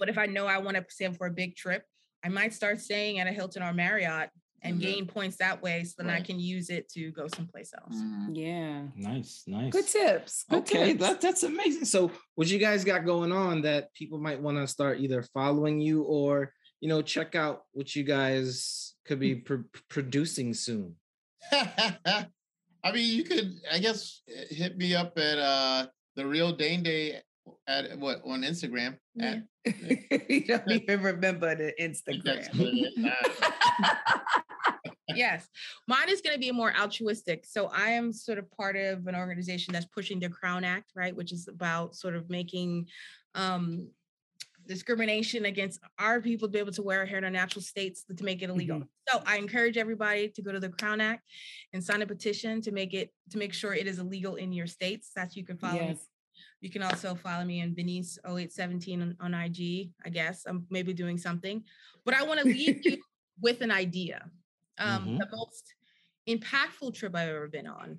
but if i know i want to stay for a big trip i might start staying at a hilton or marriott and Mhm. gain points that way so then i can use it to go someplace else Mhm. Yeah. Nice, nice. Good tips. Good Okay, tips. that, that's amazing. So, what you guys got going on that people might want to start either following you or you know check out what you guys could be pr- producing soon? I mean, you could, I guess, hit me up at uh the real Dane Day at what on Instagram. At, you don't even remember the I think that's what Instagram. yes mine is going to be more altruistic so i am sort of part of an organization that's pushing the crown act right which is about sort of making um discrimination against our people to be able to wear hair in our natural states to make it illegal so i encourage everybody to go to the crown act and sign a petition to make it to make sure it is illegal in your states that you can follow Yes. You can also follow me in Venice 0817 on, on IG, I guess. I'm maybe doing something. But I want to leave you with an idea. Um, The most impactful trip I've ever been on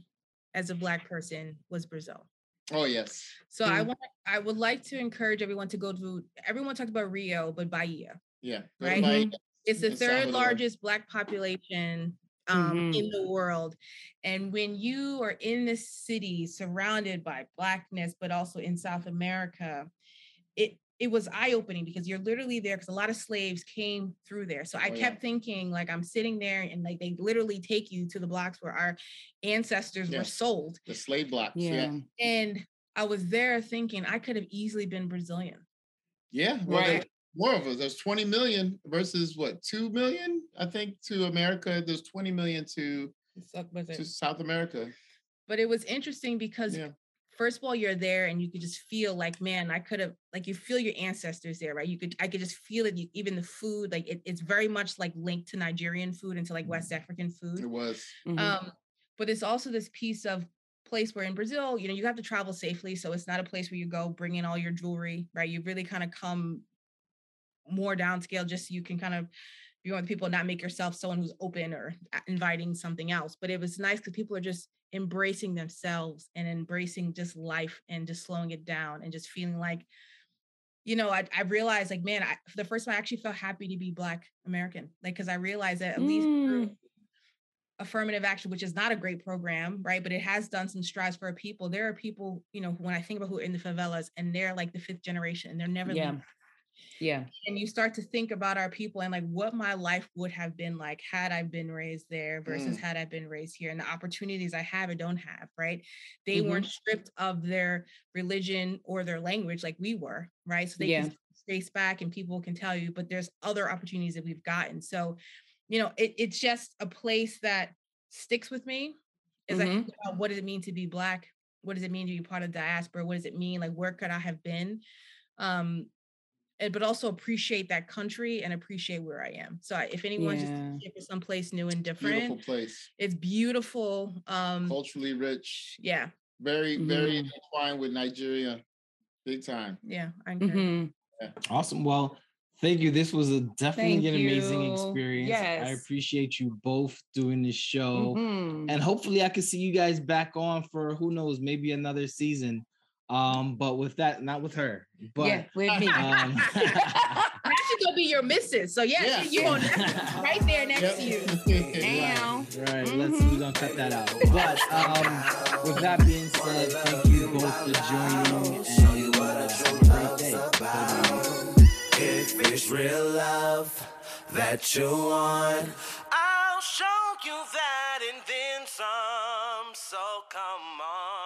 as a Black person was Brazil. oh yes. So I Mm. want I would like to encourage everyone to go to everyone talked about Rio, but Bahia. Yeah. Right. by- It's the in third Salvador. largest Black population um, Mhm. in the world. And when you are in this city surrounded by Blackness, but also in South America, it it was eye opening because you're literally there because a lot of slaves came through there. So I Oh, yeah. kept thinking, like, I'm sitting there and like they literally take you to the blocks where our ancestors Yeah. were sold. The slave blocks. Yeah. Yeah. And I was there thinking I could have easily been Brazilian. Yeah. Well, Right. More of us. There's 20 million versus what, 2 million? I think to America. There's 20 million to, So, was it- to South America. but it was interesting because Yeah. first of all you're there and you could just feel like man i could have like you feel your ancestors there right you could i could just feel it you- even the food like it, it's very much like linked to nigerian food and to like west african food. It food was. Mhm. um but it's also this piece of place where in brazil you know you have to travel safely so it's not a place where you go bring in all your jewelry right you really kind of come more downscale just so you can kind of be with people not make yourself someone who's open or inviting something else but it was nice because people are just embracing themselves and embracing just life and just slowing it down and just feeling like you know i, I realized like man I, for the first time i actually felt happy to be black american like because i realized that at least through Mm. affirmative action which is not a great program right but it has done some strides for people there are people you know when i think about who are in the favelas and they're like the fifth generation and they're never Yeah. leaving Yeah. and you start to think about our people and like what my life would have been like had I been raised there versus mm. had I been raised here and the opportunities I have or don't have, right? They weren't mm-hmm. stripped of their religion or their language like we were, right? So they Yeah. can trace back and people can tell you, but there's other opportunities that we've gotten. So, you know, it, it's just a place that sticks with me as I think mm-hmm. about what does it mean to be black? What does it mean to be part of diaspora? What does it mean? Like, where could I have been? Um, but also appreciate that country and appreciate where I am. So if anyone's just Yeah. looking for someplace new and different, Beautiful place. it's beautiful. Um, Culturally rich. yeah, Very, very Mhm. entwined with Nigeria. Big time. yeah, I encourage it. Mhm. Awesome. Well, thank you. This was a definitely Thank an amazing you. experience. I appreciate you both doing this show. Mhm. And hopefully I can see you guys back on for who knows, maybe another season. Um, but with that, not with her. But yeah, with me. um, That should go be your missus. So yeah, Yeah. you, you on that right there next to you. Ow. right, let's we're gonna cut that out. But um, with that being said, thank you both for joining and uh, have a great day. Bye-bye. If it's real love that you want, I'll show you that and then some. So come on.